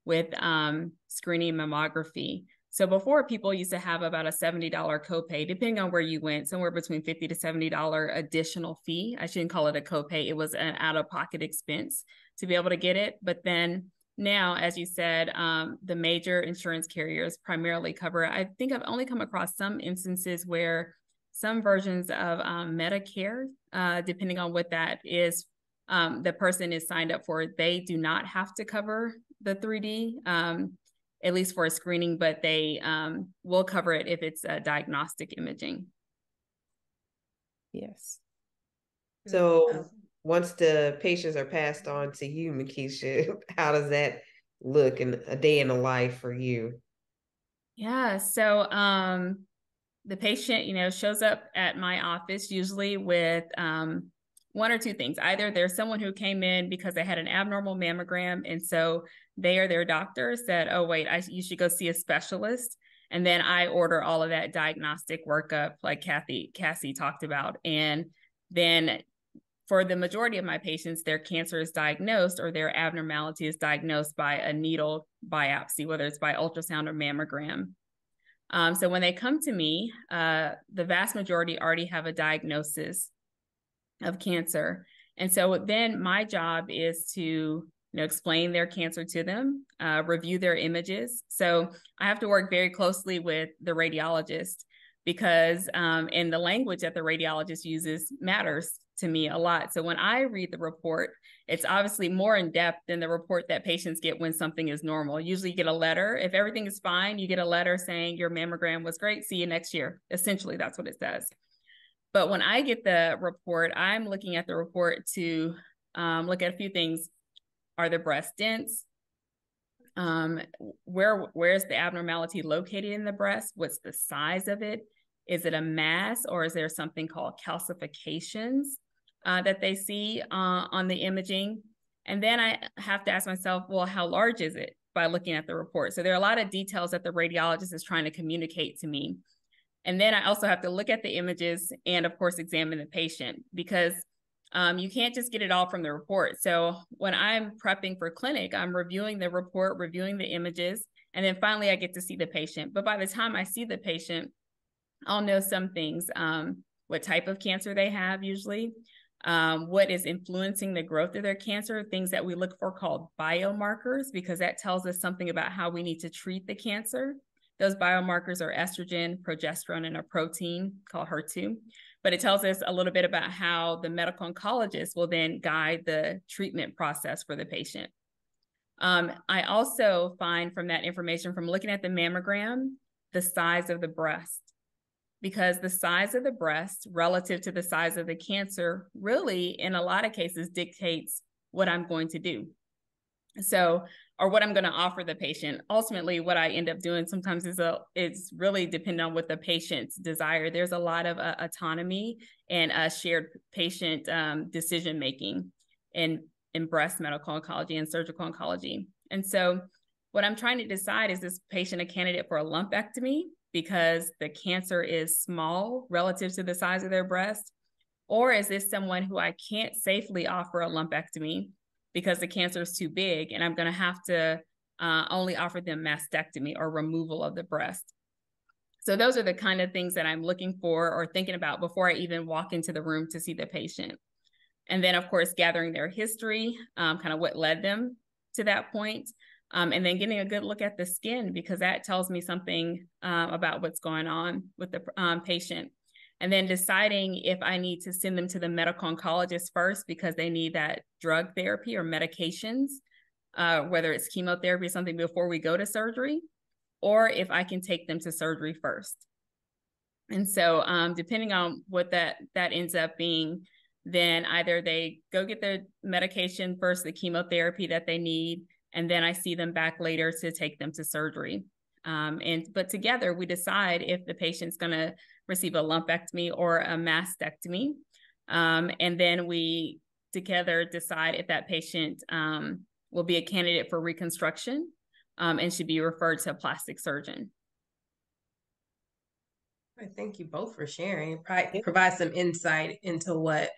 with um, screening mammography. So before people used to have about a $70 copay, depending on where you went, somewhere between 50 to $70 additional fee. I shouldn't call it a copay. It was an out-of-pocket expense to be able to get it. But then now, as you said, um, the major insurance carriers primarily cover. I think I've only come across some instances where some versions of um, Medicare, uh, depending on what that is, um, the person is signed up for, they do not have to cover the 3D, um, at least for a screening, but they um, will cover it if it's a diagnostic imaging. Yes. So once the patients are passed on to you, Makisha, how does that look in a day in the life for you? Yeah. So um the patient, you know, shows up at my office usually with um one or two things. Either there's someone who came in because they had an abnormal mammogram, and so they or their doctor said, "Oh, wait, I, you should go see a specialist." And then I order all of that diagnostic workup, like Kathy Cassie talked about, and then for the majority of my patients, their cancer is diagnosed or their abnormality is diagnosed by a needle biopsy, whether it's by ultrasound or mammogram. Um, so when they come to me, uh, the vast majority already have a diagnosis of cancer. And so then my job is to you know, explain their cancer to them, uh, review their images. So I have to work very closely with the radiologist because um, and the language that the radiologist uses matters to me a lot. So when I read the report, it's obviously more in depth than the report that patients get when something is normal. Usually you get a letter. If everything is fine, you get a letter saying your mammogram was great. See you next year. Essentially, that's what it says. But when I get the report, I'm looking at the report to um, look at a few things. Are the breasts dense? Um, where where's the abnormality located in the breast? What's the size of it? Is it a mass or is there something called calcifications uh, that they see uh, on the imaging? And then I have to ask myself, well, how large is it by looking at the report? So there are a lot of details that the radiologist is trying to communicate to me. And then I also have to look at the images and, of course, examine the patient because um, you can't just get it all from the report. So when I'm prepping for clinic, I'm reviewing the report, reviewing the images, and then finally I get to see the patient. But by the time I see the patient, I'll know some things um, what type of cancer they have, usually, um, what is influencing the growth of their cancer, things that we look for called biomarkers, because that tells us something about how we need to treat the cancer. Those biomarkers are estrogen, progesterone, and a protein called HER2. But it tells us a little bit about how the medical oncologist will then guide the treatment process for the patient. Um, I also find from that information from looking at the mammogram, the size of the breast because the size of the breast relative to the size of the cancer really in a lot of cases dictates what i'm going to do so or what i'm going to offer the patient. Ultimately what i end up doing sometimes is a it's really dependent on what the patient's desire. There's a lot of uh, autonomy and uh, shared patient um, decision making in in breast medical oncology and surgical oncology and so what i'm trying to decide is this patient a candidate for a lumpectomy because the cancer is small relative to the size of their breast? Or is this someone who I can't safely offer a lumpectomy because the cancer is too big and I'm going to have to uh, only offer them mastectomy or removal of the breast? So, those are the kind of things that I'm looking for or thinking about before I even walk into the room to see the patient. And then, of course, gathering their history, um, kind of what led them to that point, um, and then getting a good look at the skin because that tells me something um, about what's going on with the um, patient. And then deciding if I need to send them to the medical oncologist first because they need that drug therapy or medications, uh, whether it's chemotherapy or something before we go to surgery, or if I can take them to surgery first. And so, um, depending on what that that ends up being, then either they go get the medication first, the chemotherapy that they need, and then I see them back later to take them to surgery. Um, and but together we decide if the patient's going to receive a lumpectomy or a mastectomy, um, and then we together decide if that patient um, will be a candidate for reconstruction um, and should be referred to a plastic surgeon. Thank you both for sharing. Provide some insight into what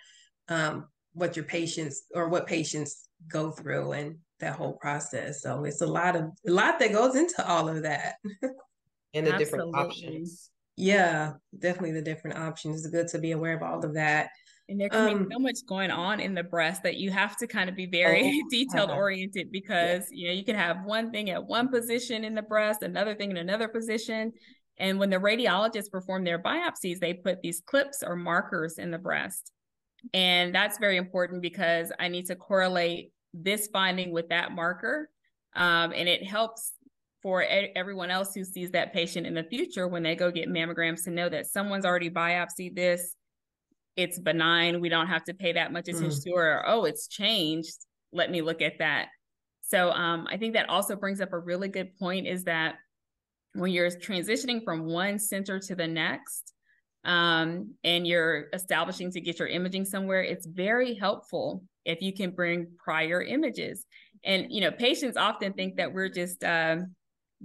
um, what your patients or what patients go through and that whole process. So it's a lot of a lot that goes into all of that. and the Absolutely. different options. Yeah, definitely the different options. It's good to be aware of all of that. And there can um, be so much going on in the breast that you have to kind of be very oh, detailed oriented because yeah. you know you can have one thing at one position in the breast, another thing in another position. And when the radiologists perform their biopsies, they put these clips or markers in the breast. And that's very important because I need to correlate this finding with that marker. Um, and it helps for everyone else who sees that patient in the future when they go get mammograms to know that someone's already biopsied this. It's benign. We don't have to pay that much attention mm. to, or oh, it's changed. Let me look at that. So um, I think that also brings up a really good point is that when you're transitioning from one center to the next, um, and you're establishing to get your imaging somewhere, it's very helpful if you can bring prior images. And you know, patients often think that we're just uh,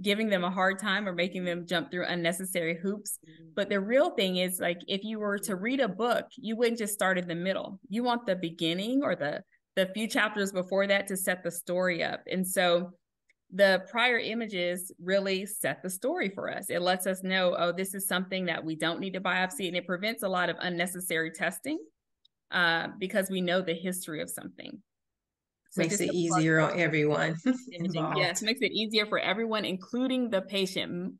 giving them a hard time or making them jump through unnecessary hoops. But the real thing is like if you were to read a book, you wouldn't just start in the middle. You want the beginning or the the few chapters before that to set the story up. And so the prior images really set the story for us. It lets us know, oh, this is something that we don't need to biopsy, and it prevents a lot of unnecessary testing uh, because we know the history of something. So makes it easier on everyone. yes, makes it easier for everyone, including the patient.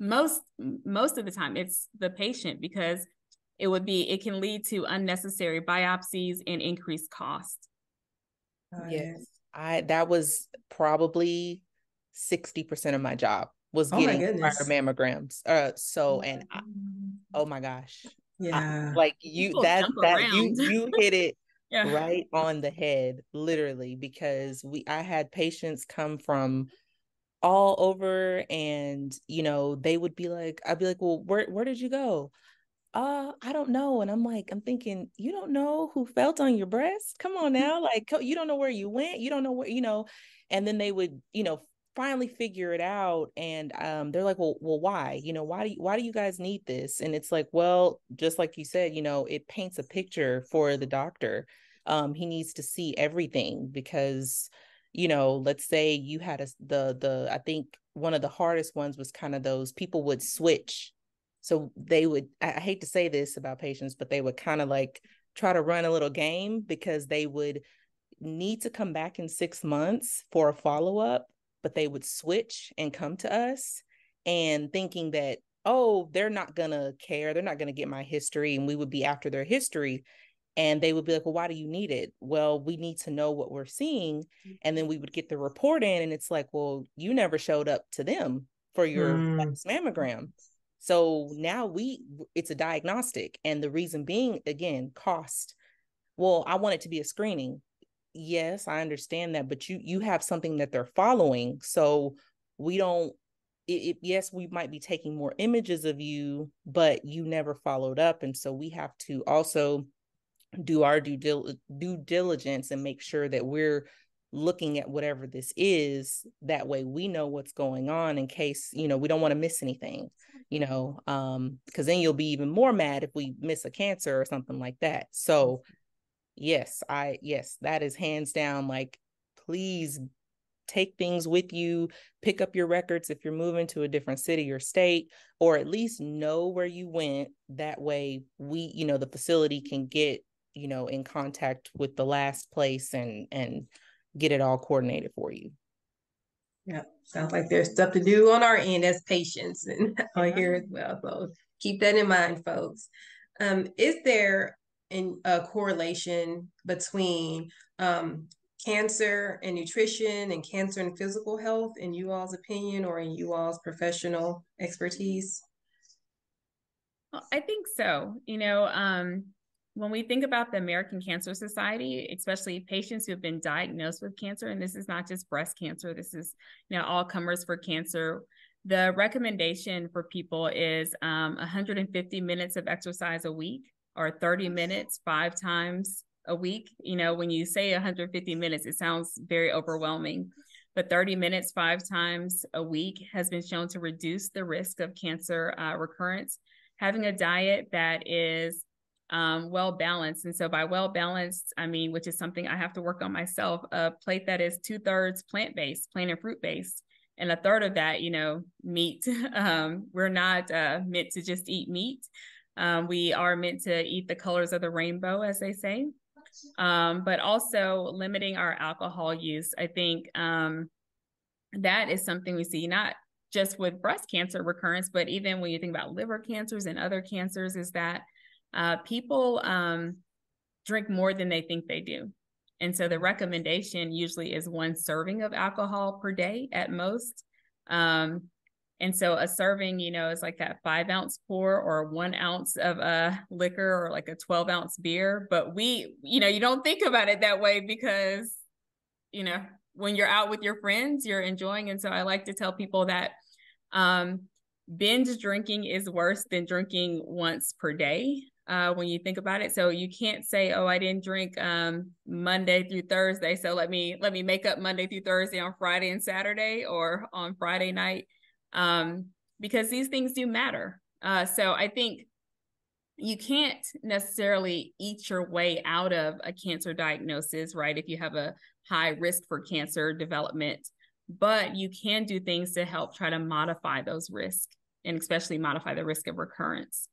Most most of the time, it's the patient because it would be it can lead to unnecessary biopsies and increased cost. Yes, I that was probably sixty percent of my job was oh getting prior mammograms. Uh, so and I, oh my gosh, yeah, I, like you People that that around. you you hit it yeah. right on the head literally because we i had patients come from all over and you know they would be like i'd be like well where where did you go uh i don't know and i'm like i'm thinking you don't know who felt on your breast come on now like you don't know where you went you don't know where you know and then they would you know finally figure it out and um, they're like well well why? You know why do you, why do you guys need this? And it's like well just like you said you know it paints a picture for the doctor. Um, he needs to see everything because you know let's say you had a the the i think one of the hardest ones was kind of those people would switch. So they would i hate to say this about patients but they would kind of like try to run a little game because they would need to come back in six months for a follow-up but they would switch and come to us and thinking that oh they're not gonna care. They're not gonna get my history and we would be after their history and they would be like well why do you need it? Well we need to know what we're seeing and then we would get the report in and it's like well you never showed up to them for your mm. mammogram. So now we it's a diagnostic and the reason being again cost. Well i want it to be a screening yes i understand that but you you have something that they're following so we don't it, it, yes we might be taking more images of you but you never followed up and so we have to also do our due, dil- due diligence and make sure that we're looking at whatever this is that way we know what's going on in case you know we don't want to miss anything you know um because then you'll be even more mad if we miss a cancer or something like that so yes i yes that is hands down like please take things with you pick up your records if you're moving to a different city or state or at least know where you went. That way we you know the facility can get you know in contact with the last place and and get it all coordinated for you. Yeah sounds like there's stuff to do on our end as patients and on here as well so keep that in mind folks. Um, is there in a correlation between um, cancer and nutrition and cancer and physical health in you all's opinion or in you all's professional expertise well, i think so you know um, when we think about the American Cancer Society, especially patients who have been diagnosed with cancer, and this is not just breast cancer, this is you know all comers for cancer. The recommendation for people is um, 150 minutes of exercise a week or 30 minutes five times a week. You know, when you say 150 minutes, it sounds very overwhelming, but 30 minutes five times a week has been shown to reduce the risk of cancer uh, recurrence. Having a diet that is um, well balanced. And so by well balanced, I mean, which is something I have to work on myself, a plate that is two thirds plant based, plant and fruit based, and a third of that, you know, meat. Um, we're not uh, meant to just eat meat. Um, we are meant to eat the colors of the rainbow, as they say. Um, but also limiting our alcohol use. I think um, that is something we see not just with breast cancer recurrence, but even when you think about liver cancers and other cancers, is that uh, people um, drink more than they think they do. And so the recommendation usually is one serving of alcohol per day at most. Um, and so a serving, you know, is like that five ounce pour or one ounce of a uh, liquor or like a 12 ounce beer. But we, you know, you don't think about it that way because, you know, when you're out with your friends, you're enjoying. And so I like to tell people that um, binge drinking is worse than drinking once per day uh, when you think about it. So you can't say, "Oh, I didn't drink um, Monday through Thursday, so let me let me make up Monday through Thursday on Friday and Saturday or on Friday night," um, because these things do matter. Uh, so I think you can't necessarily eat your way out of a cancer diagnosis, right? If you have a high risk for cancer development, but you can do things to help try to modify those risks and especially modify the risk of recurrence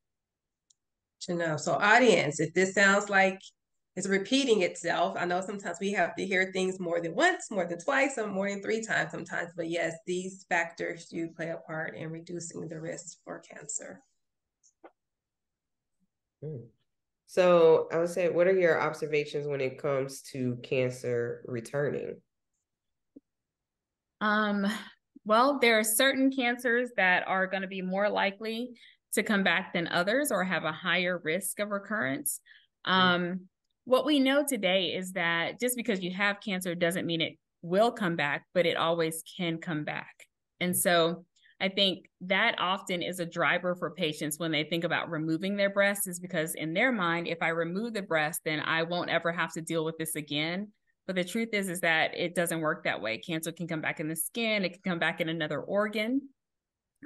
to know. So, audience, if this sounds like it's repeating itself, I know sometimes we have to hear things more than once, more than twice, or more than three times sometimes. But yes, these factors do play a part in reducing the risk for cancer. Hmm. So, I would say, what are your observations when it comes to cancer returning? Um, well, there are certain cancers that are going to be more likely to come back than others or have a higher risk of recurrence. Mm. Um, what we know today is that just because you have cancer doesn't mean it will come back, but it always can come back. And so I think that often is a driver for patients when they think about removing their breast, is because in their mind, if I remove the breast, then I won't ever have to deal with this again. But the truth is, is that it doesn't work that way. Cancer can come back in the skin, it can come back in another organ.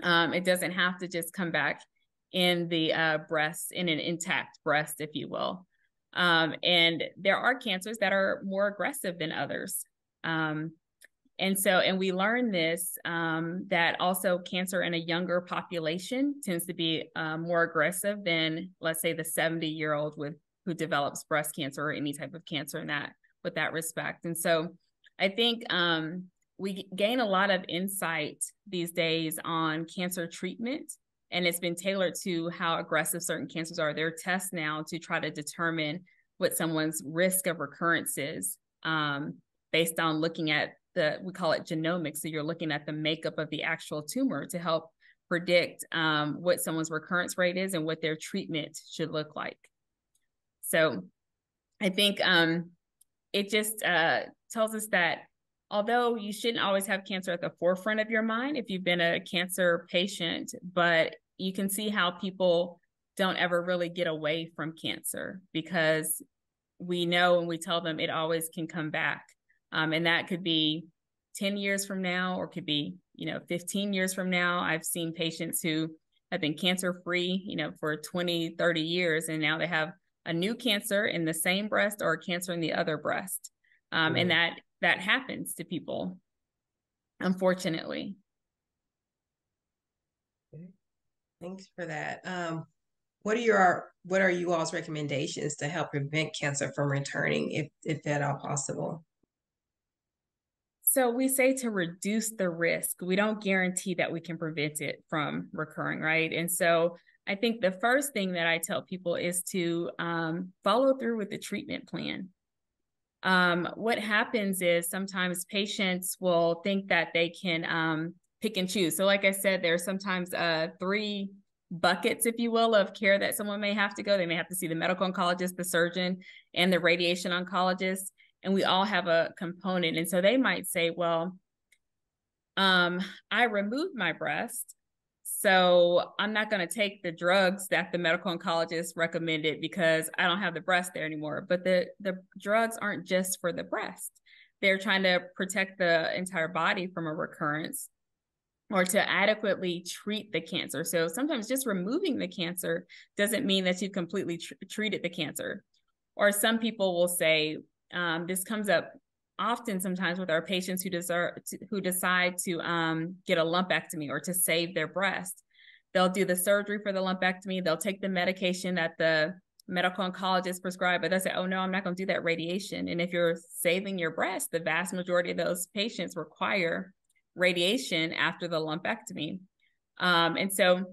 Um, it doesn't have to just come back in the uh, breast, in an intact breast, if you will. Um, and there are cancers that are more aggressive than others. Um, and so, and we learned this um, that also cancer in a younger population tends to be uh, more aggressive than, let's say, the 70 year old with who develops breast cancer or any type of cancer in that with that respect. And so, I think um, we gain a lot of insight these days on cancer treatment and it's been tailored to how aggressive certain cancers are. There are tests now to try to determine what someone's risk of recurrence is um, based on looking at the, we call it genomics. So you're looking at the makeup of the actual tumor to help predict um, what someone's recurrence rate is and what their treatment should look like. So I think um, it just uh, tells us that although you shouldn't always have cancer at the forefront of your mind if you've been a cancer patient, but you can see how people don't ever really get away from cancer because we know and we tell them it always can come back. Um, and that could be 10 years from now or could be, you know, 15 years from now. I've seen patients who have been cancer free, you know, for 20, 30 years, and now they have a new cancer in the same breast or a cancer in the other breast. Um. And that that happens to people, unfortunately. Thanks for that. Um, what are your what are you all's recommendations to help prevent cancer from returning, if if at all possible? So we say to reduce the risk. We don't guarantee that we can prevent it from recurring, right? And so I think the first thing that I tell people is to um, follow through with the treatment plan. Um, what happens is sometimes patients will think that they can um, pick and choose. So, like I said, there's sometimes uh, three buckets, if you will, of care that someone may have to go. They may have to see the medical oncologist, the surgeon, and the radiation oncologist. And we all have a component. And so they might say, well, um, I removed my breast. So I'm not going to take the drugs that the medical oncologist recommended because I don't have the breast there anymore. But the the drugs aren't just for the breast. They're trying to protect the entire body from a recurrence or to adequately treat the cancer. So sometimes just removing the cancer doesn't mean that you've completely tr- treated the cancer. Or some people will say, um, this comes up often sometimes with our patients who deserve to, who decide to um, get a lumpectomy or to save their breast. They'll do the surgery for the lumpectomy. They'll take the medication that the medical oncologist prescribe, but they'll say, "Oh no, I'm not going to do that radiation." And if you're saving your breast, the vast majority of those patients require radiation after the lumpectomy. Um, and so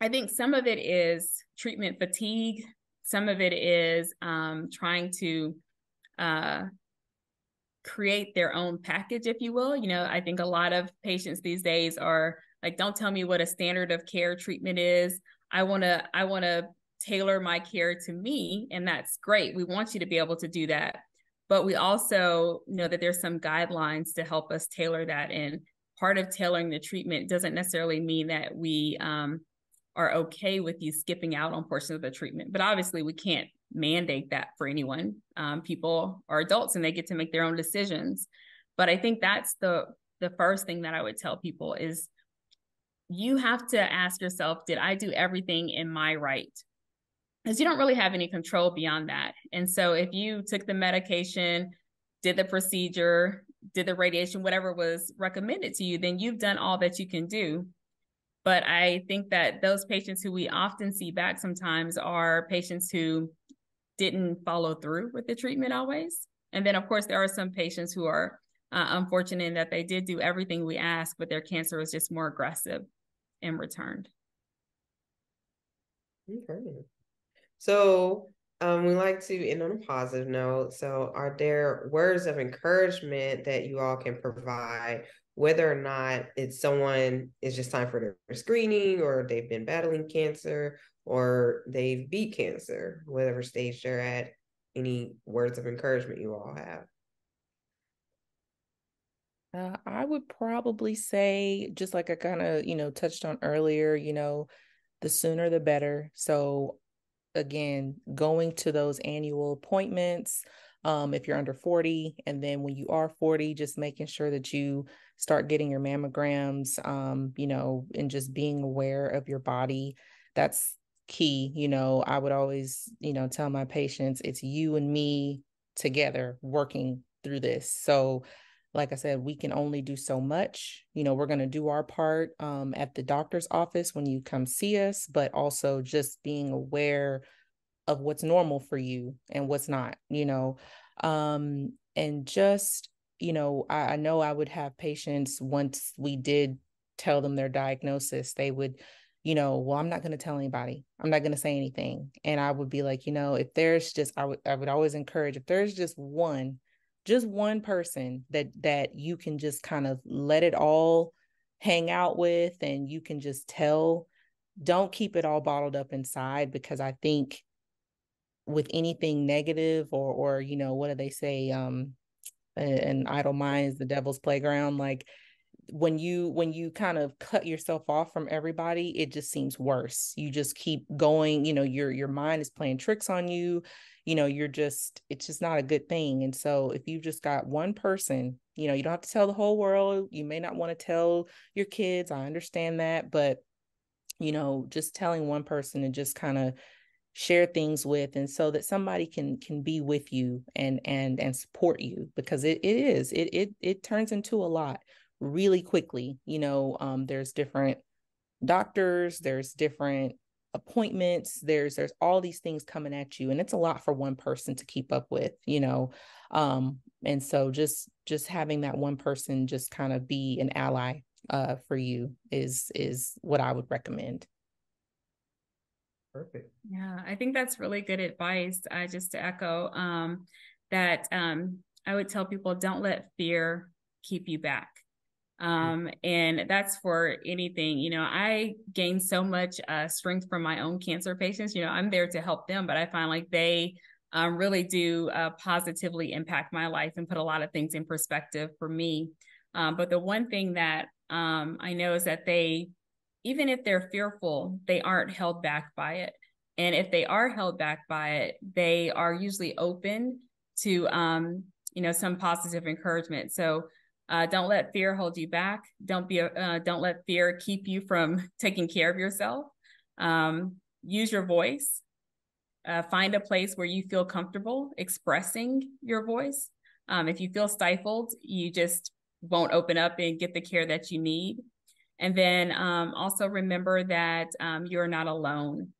I think some of it is treatment fatigue, some of it is um, trying to uh, create their own package, if you will. You know, I think a lot of patients these days are like, don't tell me what a standard of care treatment is. I want to, I want to tailor my care to me. And that's great. We want you to be able to do that but we also know that there's some guidelines to help us tailor that and part of tailoring the treatment doesn't necessarily mean that we um, are okay with you skipping out on portions of the treatment. But obviously, we can't mandate that for anyone. Um, people are adults and they get to make their own decisions. But I think that's the the first thing that I would tell people is you have to ask yourself, did I do everything in my right? Because you don't really have any control beyond that. And so if you took the medication, did the procedure, did the radiation, whatever was recommended to you, then you've done all that you can do. But I think that those patients who we often see back sometimes are patients who didn't follow through with the treatment always. And then, of course, there are some patients who are uh, unfortunate in that they did do everything we asked, but their cancer was just more aggressive and returned. Okay. So um, we like to end on a positive note. So, are there words of encouragement that you all can provide, whether or not it's someone it's just time for their screening, or they've been battling cancer, or they've beat cancer, whatever stage they're at? Any words of encouragement you all have? Uh, I would probably say, just like I kind of, you know, touched on earlier, you know, the sooner the better. So, again, going to those annual appointments, um, if you're under 40, and then when you are 40, just making sure that you start getting your mammograms, um, you know, and just being aware of your body. That's key. You know, I would always, you know, tell my patients it's you and me together working through this. So, like I said, we can only do so much. You know, we're going to do our part um, at the doctor's office when you come see us, but also just being aware of what's normal for you and what's not, you know. Um, and just, you know, I, I know I would have patients once we did tell them their diagnosis, they would, you know, well, I'm not going to tell anybody. I'm not going to say anything. And I would be like, you know, if there's just, I would, I would always encourage if there's just one just one person that that you can just kind of let it all hang out with and you can just tell. Don't keep it all bottled up inside because i think with anything negative or or you know what do they say? Um an idle mind is the devil's playground. Like when you when you kind of cut yourself off from everybody it just seems worse. You just keep going you know your your mind is playing tricks on you. You know you're just it's just not a good thing. And so if you've just got one person you know you don't have to tell the whole world. You may not want to tell your kids i understand that but you know just telling one person and just kind of share things with and so that somebody can can be with you and and and support you because it, it is it it it turns into a lot really quickly you know um there's different doctors there's different appointments there's there's all these things coming at you and it's a lot for one person to keep up with you know um and so just just having that one person just kind of be an ally uh for you is is what i would recommend. Perfect. Yeah i think that's really good advice uh, just to echo um that um i would tell people don't let fear keep you back um, and that's for anything. You know, I gain so much uh, strength from my own cancer patients. You know, I'm there to help them, but I find like they um, really do uh, positively impact my life and put a lot of things in perspective for me. Um, but the one thing that um, I know is that they, even if they're fearful, they aren't held back by it. And if they are held back by it, they are usually open to, um, you know, some positive encouragement. So uh, don't let fear hold you back. Don't be uh, don't let fear keep you from taking care of yourself. Um, use your voice. Uh, find a place where you feel comfortable expressing your voice. Um, if you feel stifled, you just won't open up and get the care that you need. And then um, also remember that um, you're not alone.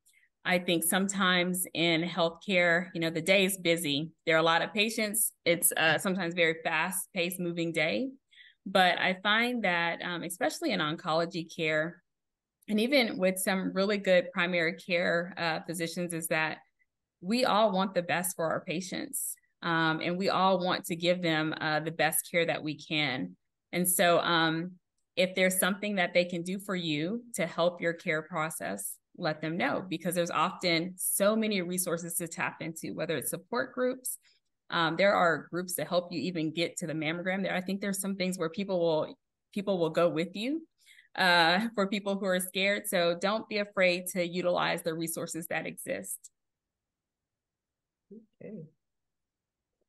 I think sometimes in healthcare, you know, the day is busy. There are a lot of patients. It's uh, sometimes very fast paced moving day. But I find that, um, especially in oncology care, and even with some really good primary care uh, physicians, is that we all want the best for our patients. Um, and we all want to give them uh, the best care that we can. And so, um, if there's something that they can do for you to help your care process, let them know because there's often so many resources to tap into, whether it's support groups. Um, there are groups that help you even get to the mammogram. There, I think there's some things where people will people will go with you uh, for people who are scared. So don't be afraid to utilize the resources that exist. Okay.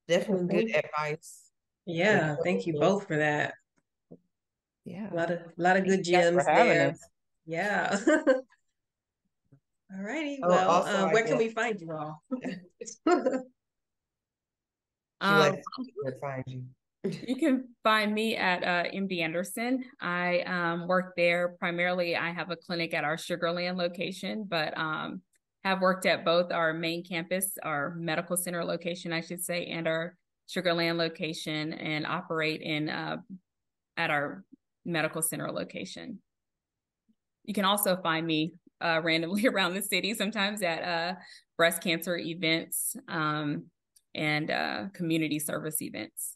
Definitely good advice. Yeah, thank you both for that. Yeah. A lot of a lot of good Thank you guys gems there. us. Yeah. All righty. Oh, Well, also, uh, where can we find you all? Um, find you. you can find me at uh, MD Anderson. I um, work there primarily. I have a clinic at our Sugar Land location, but um, have worked at both our main campus, our medical center location, I should say, and our Sugar Land location, and operate in uh, at our medical center location. You can also find me uh, randomly around the city, sometimes at uh, breast cancer events um, and uh, community service events.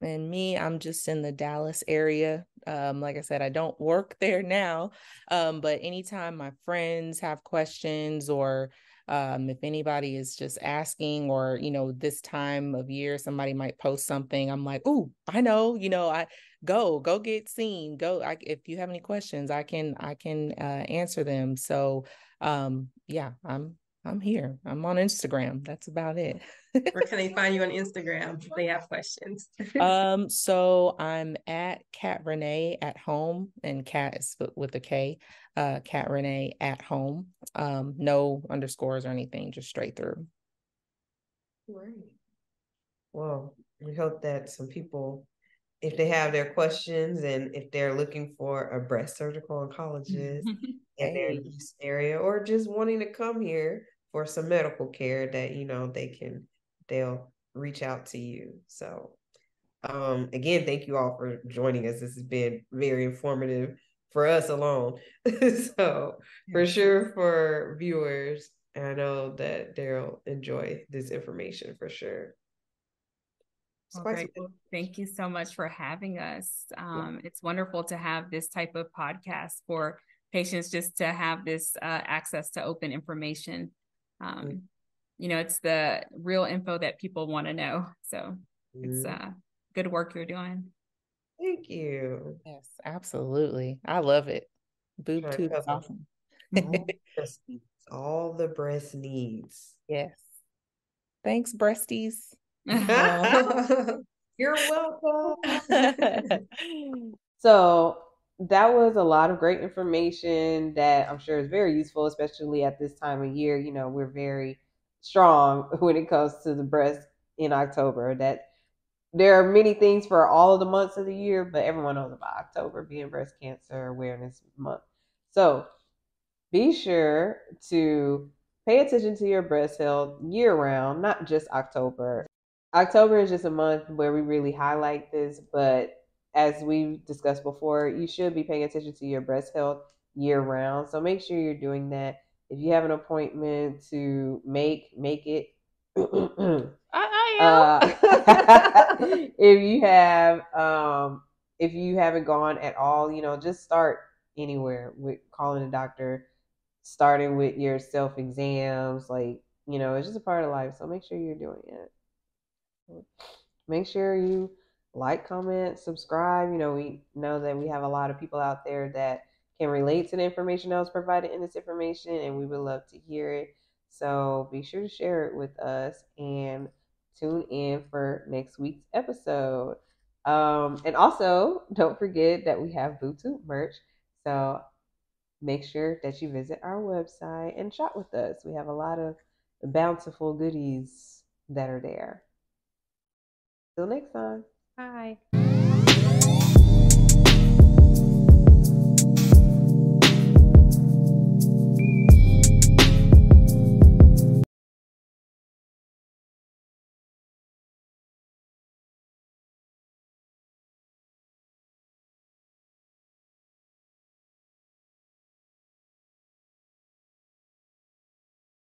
And me, I'm just in the Dallas area. Um, like I said, I don't work there now. Um, but anytime my friends have questions or um, if anybody is just asking, or you know, this time of year somebody might post something, I'm like, oh, I know, you know, I go, go get seen. Go. I, if you have any questions, I can, I can uh, answer them. So um, yeah, I'm I'm here. I'm on Instagram. That's about it. Where can they find you on Instagram if they have questions? um, so I'm at Cat Renee at home, and cat is with- with a K. Uh, Cat Renee at home. Um, no underscores or anything, just straight through. Right. Well, we hope that some people, if they have their questions and if they're looking for a breast surgical oncologist in their. East area or just wanting to come here for some medical care, that you know they can they'll reach out to you. So um again, thank you all for joining us. This has been very informative for us alone. so for sure for viewers, I know that they'll enjoy this information for sure. Well, quite great. some- Thank you so much for having us. Um, It's wonderful to have this type of podcast for patients just to have this uh, access to open information. Um, you know, it's the real info that people want to know. So it's Mhm. uh, good work you're doing. Thank you. Yes, absolutely. I love it. BoobTube is awesome. all the breast all the breast needs. Yes. Thanks, breasties. Um, You're welcome. So that was a lot of great information that I'm sure is very useful, especially at this time of year. You know, we're very strong when it comes to the breast in October. That there are many things for all of the months of the year, but everyone knows about October being breast cancer awareness month. So be sure to pay attention to your breast health year round, not just October. October is just a month where we really highlight this, but as we've discussed before, you should be paying attention to your breast health year round. So make sure you're doing that. If you have an appointment to make, make it. Uh, if you have um if you haven't gone at all you know just start anywhere with calling a doctor starting with your self exams like you know it's just a part of life so make sure you're doing it. Make sure you like comment subscribe you know we know that we have a lot of people out there that can relate to the information that was provided in this information and we would love to hear it. So be sure to share it with us and tune in for next week's episode. Um, and also, don't forget that we have BoobTube merch. So make sure that you visit our website and shop with us. We have a lot of bountiful goodies that are there. Till next time. Bye.